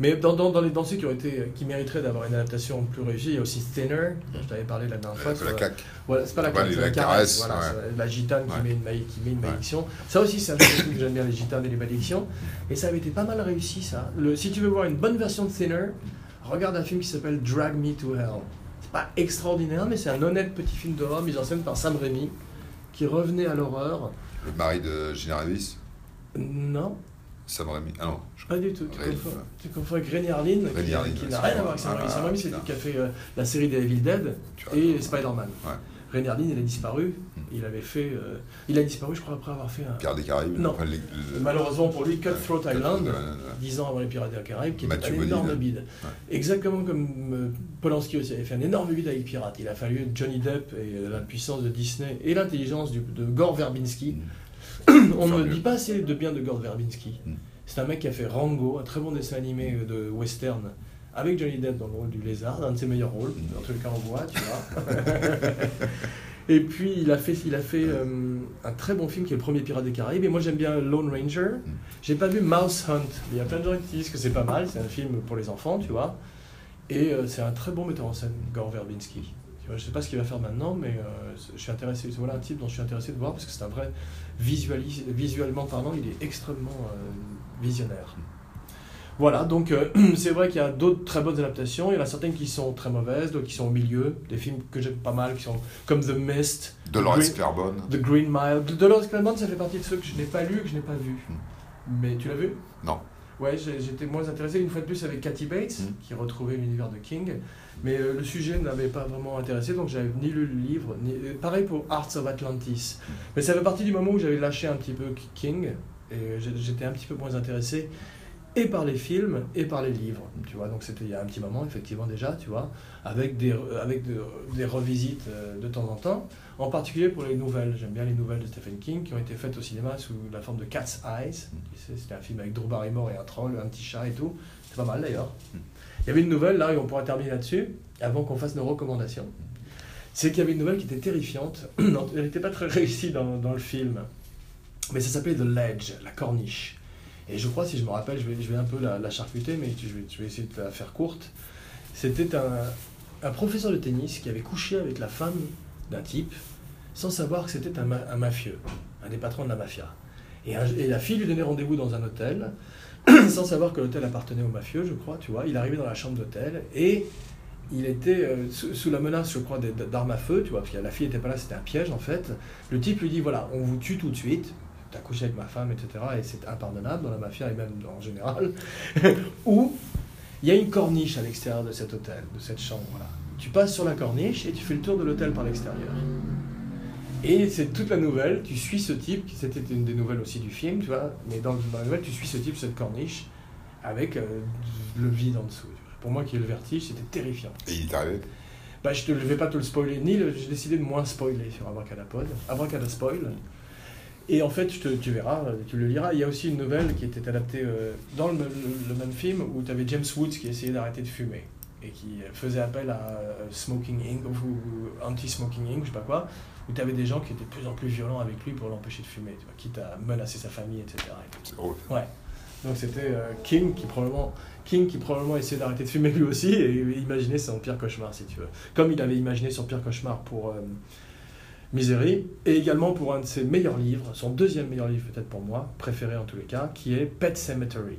Mais dans, dans, dans les dans ceux qui, ont été, qui mériteraient d'avoir une adaptation plus réussie, il y a aussi Thinner, dont je t'avais parlé la dernière fois. C'est la sur- caque. Voilà, c'est pas la, caresse, c'est la la caresse, voilà, ouais. la gitane qui Ouais. met une, qui met une Ouais. malédiction. Ça aussi, c'est un jeu que j'aime bien, les gitanes et les malédictions. Et ça avait été pas mal réussi, ça. Le, si tu veux voir une bonne version de Thinner, regarde un film qui s'appelle Drag Me to Hell. C'est pas extraordinaire, mais c'est un honnête petit film d'horreur mis en scène par Sam Raimi, qui revenait à l'horreur. Le mari de Gina Davis, Non, Sam Raimi. Ah non, je- pas du tout. Tu confonds, tu confonds avec Rémi Harlin, qui, Harlin, n'a c'est rien à voir avec Sam Raimi. Sam Raimi, c'est lui qui a fait euh, la série des Evil Dead et. Spider-Man. Ouais. Harlin, il a disparu. Hmm. Il avait fait. euh, il a disparu, je crois, après avoir fait un. Pirates des Caraïbes. Non. enfin, les- le- Malheureusement pour lui, Cutthroat Ouais, Island, dix ans avant les Pirates des Caraïbes, qui était un énorme bide. Ouais. Exactement comme euh, Polanski aussi avait fait un énorme bide avec Pirates. Il a fallu Johnny Depp et la puissance de Disney et l'intelligence de Gore Verbinski. On ne dit pas assez de bien de Gore Verbinski. Mm. C'est un mec qui a fait Rango, un très bon dessin animé euh, de western, avec Johnny Depp dans le rôle du lézard, un de ses meilleurs rôles. Dans tous les cas, on voit, tu vois. Et puis il a fait, il a fait euh, un très bon film qui est le premier Pirate des Caraïbes. Et moi j'aime bien Lone Ranger. J'ai pas vu Mouse Hunt. Il y a plein de gens qui disent que c'est pas mal. C'est un film pour les enfants, tu vois. Et euh, c'est un très bon metteur en scène, Gore Verbinski. Tu vois, je sais pas ce qu'il va faire maintenant, mais euh, je suis intéressé. Voilà un type dont je suis intéressé de voir parce que c'est un vrai visualis- visuellement parlant, il est extrêmement euh, visionnaire. Voilà, donc euh, c'est vrai qu'il y a d'autres très bonnes adaptations. Il y en a certaines qui sont très mauvaises, d'autres qui sont au milieu. Des films que j'aime pas mal, qui sont comme The Mist, Dolores Green- Claiborne. The Green Mile. Dolores Claiborne, ça fait partie de ceux que je n'ai pas lus, que je n'ai pas vus. Hmm. Mais tu l'as vu? Non. Ouais, j'étais moins intéressé une fois de plus avec Kathy Bates, Mm. qui retrouvait l'univers de King. Mais euh, le sujet ne m'avait pas vraiment intéressé, donc j'avais ni lu le livre, ni... euh, pareil pour Arts of Atlantis. Mais ça fait partie du moment où j'avais lâché un petit peu King, et j'ai- j'étais un petit peu moins intéressé, et par les films, et par les livres, tu vois. Donc c'était il y a un petit moment, effectivement, déjà, tu vois, avec des, euh, avec de- des revisites euh, de temps en temps, en particulier pour les nouvelles. J'aime bien les nouvelles de Stephen King, qui ont été faites au cinéma sous la forme de Cat's Eyes. C'était un film avec Drew Barrymore et un troll, un petit chat et tout. C'est pas mal d'ailleurs. Il y avait une nouvelle, là, et on pourra terminer là-dessus, avant qu'on fasse nos recommandations. C'est qu'il y avait une nouvelle qui était terrifiante. Elle n'était pas très réussie dans, dans le film. Mais ça s'appelait The Ledge, la corniche. Et je crois, si je me rappelle, je vais, je vais un peu la, charcuter, mais je vais, je vais essayer de la faire courte. C'était un, un professeur de tennis qui avait couché avec la femme d'un type sans savoir que c'était un, un mafieux, un des patrons de la mafia. Et la fille lui donnait rendez-vous dans un hôtel sans savoir que l'hôtel appartenait au mafieux, je crois, tu vois. Il arrivait dans la chambre d'hôtel et il était euh, sous, la menace, je crois, d'armes à feu, tu vois, parce que la fille n'était pas là, c'était un piège en fait. Le type lui dit voilà, on vous tue tout de suite. T'as couché avec ma femme, etc. Et c'est impardonnable dans la mafia et même en général. Ou il y a une corniche à l'extérieur de cet hôtel, de cette chambre. Tu passes sur la corniche et tu fais le tour de l'hôtel par l'extérieur. Et c'est toute la nouvelle, tu suis ce type, c'était une des nouvelles aussi du film, tu vois, mais dans, dans la nouvelle, tu suis ce type, cette corniche, avec euh, le vide en dessous. Pour moi qui ai le vertige, c'était terrifiant. Et il est arrivé. Bah, je ne vais pas te le spoiler, ni j'ai décidé de moins spoiler sur Abracadapod. Abracada spoil. Et en fait, te- tu verras, tu le liras. Il y a aussi une nouvelle qui était adaptée euh, dans le, le- le même film où tu avais James Woods qui essayait d'arrêter de fumer et qui faisait appel à euh, Smoking Inc. ou Anti-Smoking Inc. je sais pas quoi, où tu avais des gens qui étaient de plus en plus violents avec lui pour l'empêcher de fumer, tu vois, quitte à menacer sa famille, etc. C'est drôle. Ouais. Donc c'était euh, King qui probablement King qui probablement essayait d'arrêter de fumer lui aussi et imaginait son pire cauchemar si tu veux. Comme il avait imaginé son pire cauchemar pour euh, Misery et également pour un de ses meilleurs livres, son deuxième meilleur livre peut-être pour moi, préféré en tous les cas, qui est Pet Cemetery.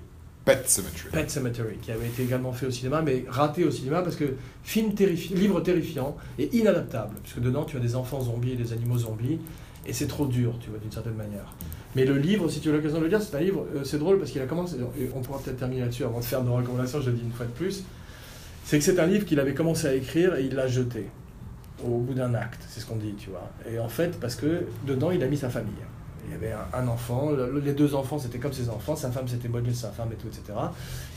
Pet Cemetery. Pet Cemetery, qui avait été également fait au cinéma, mais raté au cinéma parce que film livre terrifiant et inadaptable, puisque dedans tu as des enfants zombies et des animaux zombies, et c'est trop dur, tu vois, d'une certaine manière. Mais le livre, si tu as l'occasion de le lire, c'est un livre, euh, c'est drôle parce qu'il a commencé, et on pourra peut-être terminer là-dessus avant de faire nos recommandations, je le dis une fois de plus, c'est que c'est un livre qu'il avait commencé à écrire et il l'a jeté au bout d'un acte, c'est ce qu'on dit, tu vois. Et en fait, parce que dedans, il a mis sa famille. Il y avait un, enfant, le- les deux enfants, c'était comme ses enfants, sa femme, c'était modelé sa femme et tout, etc.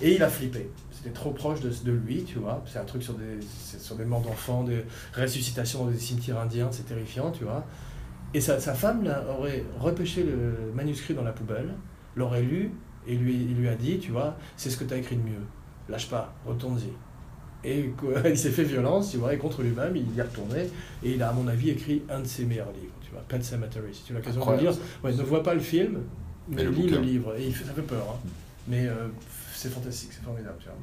Et il a flippé. C'était trop proche de, de lui, tu vois. C'est un truc sur des, sur des morts d'enfants, des ressuscitations dans des cimetières indiens, c'est terrifiant, tu vois. Et sa, sa femme là, aurait repêché le manuscrit dans la poubelle, l'aurait lu, et lui, il lui a dit, tu vois, c'est ce que tu as écrit de mieux. Lâche pas, retourne-y. Et quoi, il s'est fait violence, tu vois, et contre lui-même, il y est retourné, et il a, à mon avis, écrit un de ses meilleurs livres, tu vois, Pet Cemetery. Si tu as l'occasion de le lire. Ouais, ne vois pas le film, Mais lis le livre, et il fait- ça fait peur. hein. Mais euh, c'est fantastique, c'est formidable. tu vois.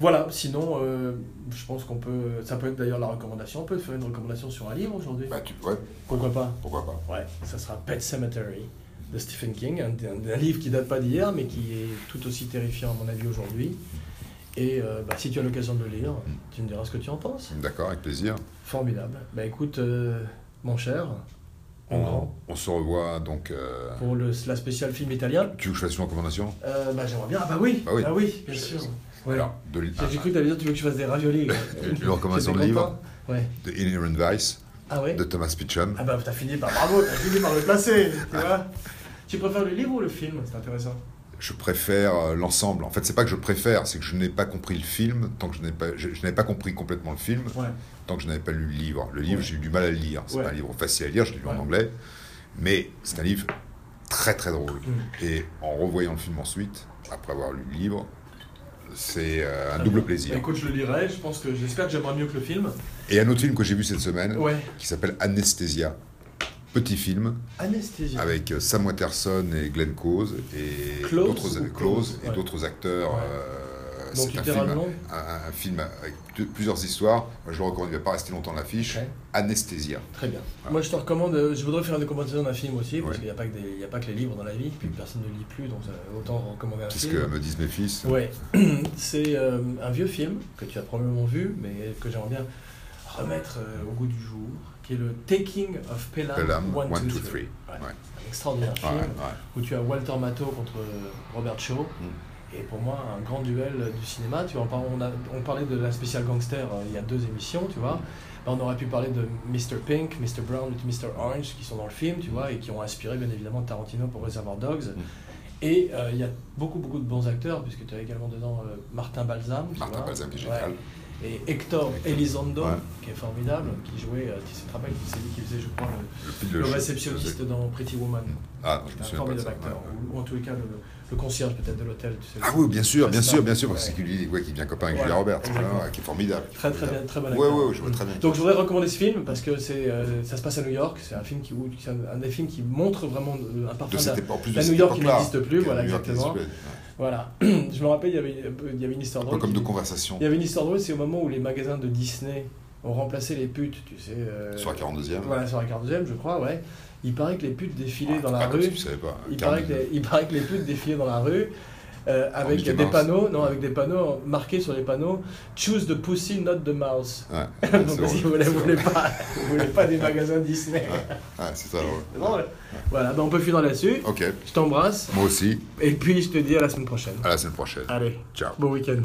Voilà, sinon, euh, je pense qu'on peut. Ça peut être d'ailleurs la recommandation. On peut faire une recommandation sur un livre aujourd'hui. Bah, tu, ouais, Pourquoi pas? Pourquoi pas. Ouais, ça sera Pet Cemetery de Stephen King, un, un- un livre qui date pas d'hier, mais qui est tout aussi terrifiant à mon avis aujourd'hui. Et euh, bah, si tu as l'occasion de le lire, tu me diras ce que tu en penses. D'accord, avec plaisir. Formidable. Bah écoute, euh, mon cher, On, se revoit donc. euh, pour le, la spéciale film italien, tu veux que je fasse une recommandation? Euh, bah j'aimerais bien. Ah bah oui, Bah oui. bien sûr. Ouais. Alors, de, li- J'ai cru que t'allais dire tu veux que je fasse des raviolis. Une recommandation de livre. Ouais. The Inherent Vice Ah ouais de Thomas Pynchon. Ah bah t'as fini par bravo, t'as fini par le placer, tu vois. Tu préfères le livre ou le film? C'est intéressant. Je préfère euh, l'ensemble. En fait, c'est pas que je préfère, c'est que je n'ai pas compris le film tant que je n'ai pas, je, pas compris complètement le film Ouais. tant que je n'avais pas lu le livre. Le livre, Ouais. j'ai eu du mal à le lire. C'est Ouais. pas un livre facile à lire, je l'ai lu en anglais, mais c'est un livre très très drôle. Mm. Et en revoyant le film ensuite, après avoir lu le livre, c'est euh, un double plaisir. Bah, écoute, je le lirai, je pense que j'espère que j'aimerais mieux que le film. Et un autre film que j'ai vu cette semaine, qui s'appelle Anesthesia. Petit film Anesthésie. avec euh, Sam Watterson et Glenn Close et d'autres et ouais. d'autres acteurs. Ouais. euh, c'est un film, un, un film avec plus- plusieurs histoires. Je le recommande, il ne va pas rester longtemps à l'affiche. Ok. Anesthésia. Très bien. Voilà. Moi, je te recommande. euh, Je voudrais faire une recommandation d'un film aussi, parce Ouais. qu'il n'y a, pas que des- il y a pas que les livres dans la vie, puis personne ne lit plus, donc euh, autant recommander un C'est ce film. que me disent mes fils. Ouais, c'est un vieux film que tu as probablement vu, mais que j'aimerais bien remettre au goût du jour, qui est le Taking of Pelham, Pelham, 1, 2, 1, 2, 3. 3. Ouais. Ouais. Un extraordinaire film où tu as Walter Matthau contre euh, Robert Shaw. Mm. Et pour moi, un grand duel du cinéma. Tu vois, on, a- parlait de la spéciale gangster euh, il y a deux émissions, tu vois. On aurait pu parler de Mr. Pink, Mr. Brown et Mr. Orange qui sont dans le film, tu vois, et qui ont inspiré bien évidemment Tarantino pour Reservoir Dogs. Mm. Et euh, il y a beaucoup, beaucoup de bons acteurs, puisque tu as également dedans euh, Martin Balsam. Martin vois. Balsam qui est Ouais. Et Hector Elizondo, Ouais. qui est formidable, qui jouait, tu sais, te rappelles, c'est lui qui faisait, je crois, le, Le, le réceptionniste dans Pretty Woman. Ah, non, je me un formidable acteur. ouais, ouais. Ou, ou en tous les cas, le, le concierge peut-être de l'hôtel, tu sais. Ah oui, bien sûr, bien sûr, bien sûr, parce que c'est lui ouais, qui devient copain avec Julia Roberts, voilà, qui est formidable. Très très bien, très bon Ouais, ouais, je vois très bien. Donc je voudrais recommander ce film parce que c'est euh, ça se passe à New York. C'est un film qui un, des films qui montre vraiment euh, un parfum. De New York qui n'existe plus, voilà, exactement. Voilà. je me rappelle, il y avait il y avait une histoire drôle. comme qui- de conversation. Il y avait une histoire drôle, c'est au moment où les magasins de Disney ont remplacé les putes, tu sais. euh, Sur la 42e. Voilà, sur la 42e, je crois, ouais. Il paraît que les putes défilaient Ah, dans la comme rue. si pas. Il 42e. paraît, que les, il paraît que les putes défilaient dans la rue euh, avec des panneaux, non, avec des panneaux marqués sur les panneaux Choose the pussy, not the mouse. Ouais, Donc si vous ne voulez pas, vous voulez pas des magasins Disney. Ouais, c'est ça drôle. Drôle. Voilà, ben on peut finir là-dessus. Ok, Je t'embrasse moi aussi. et puis je te dis à la semaine prochaine. À la semaine prochaine. Allez, Ciao. bon week-end.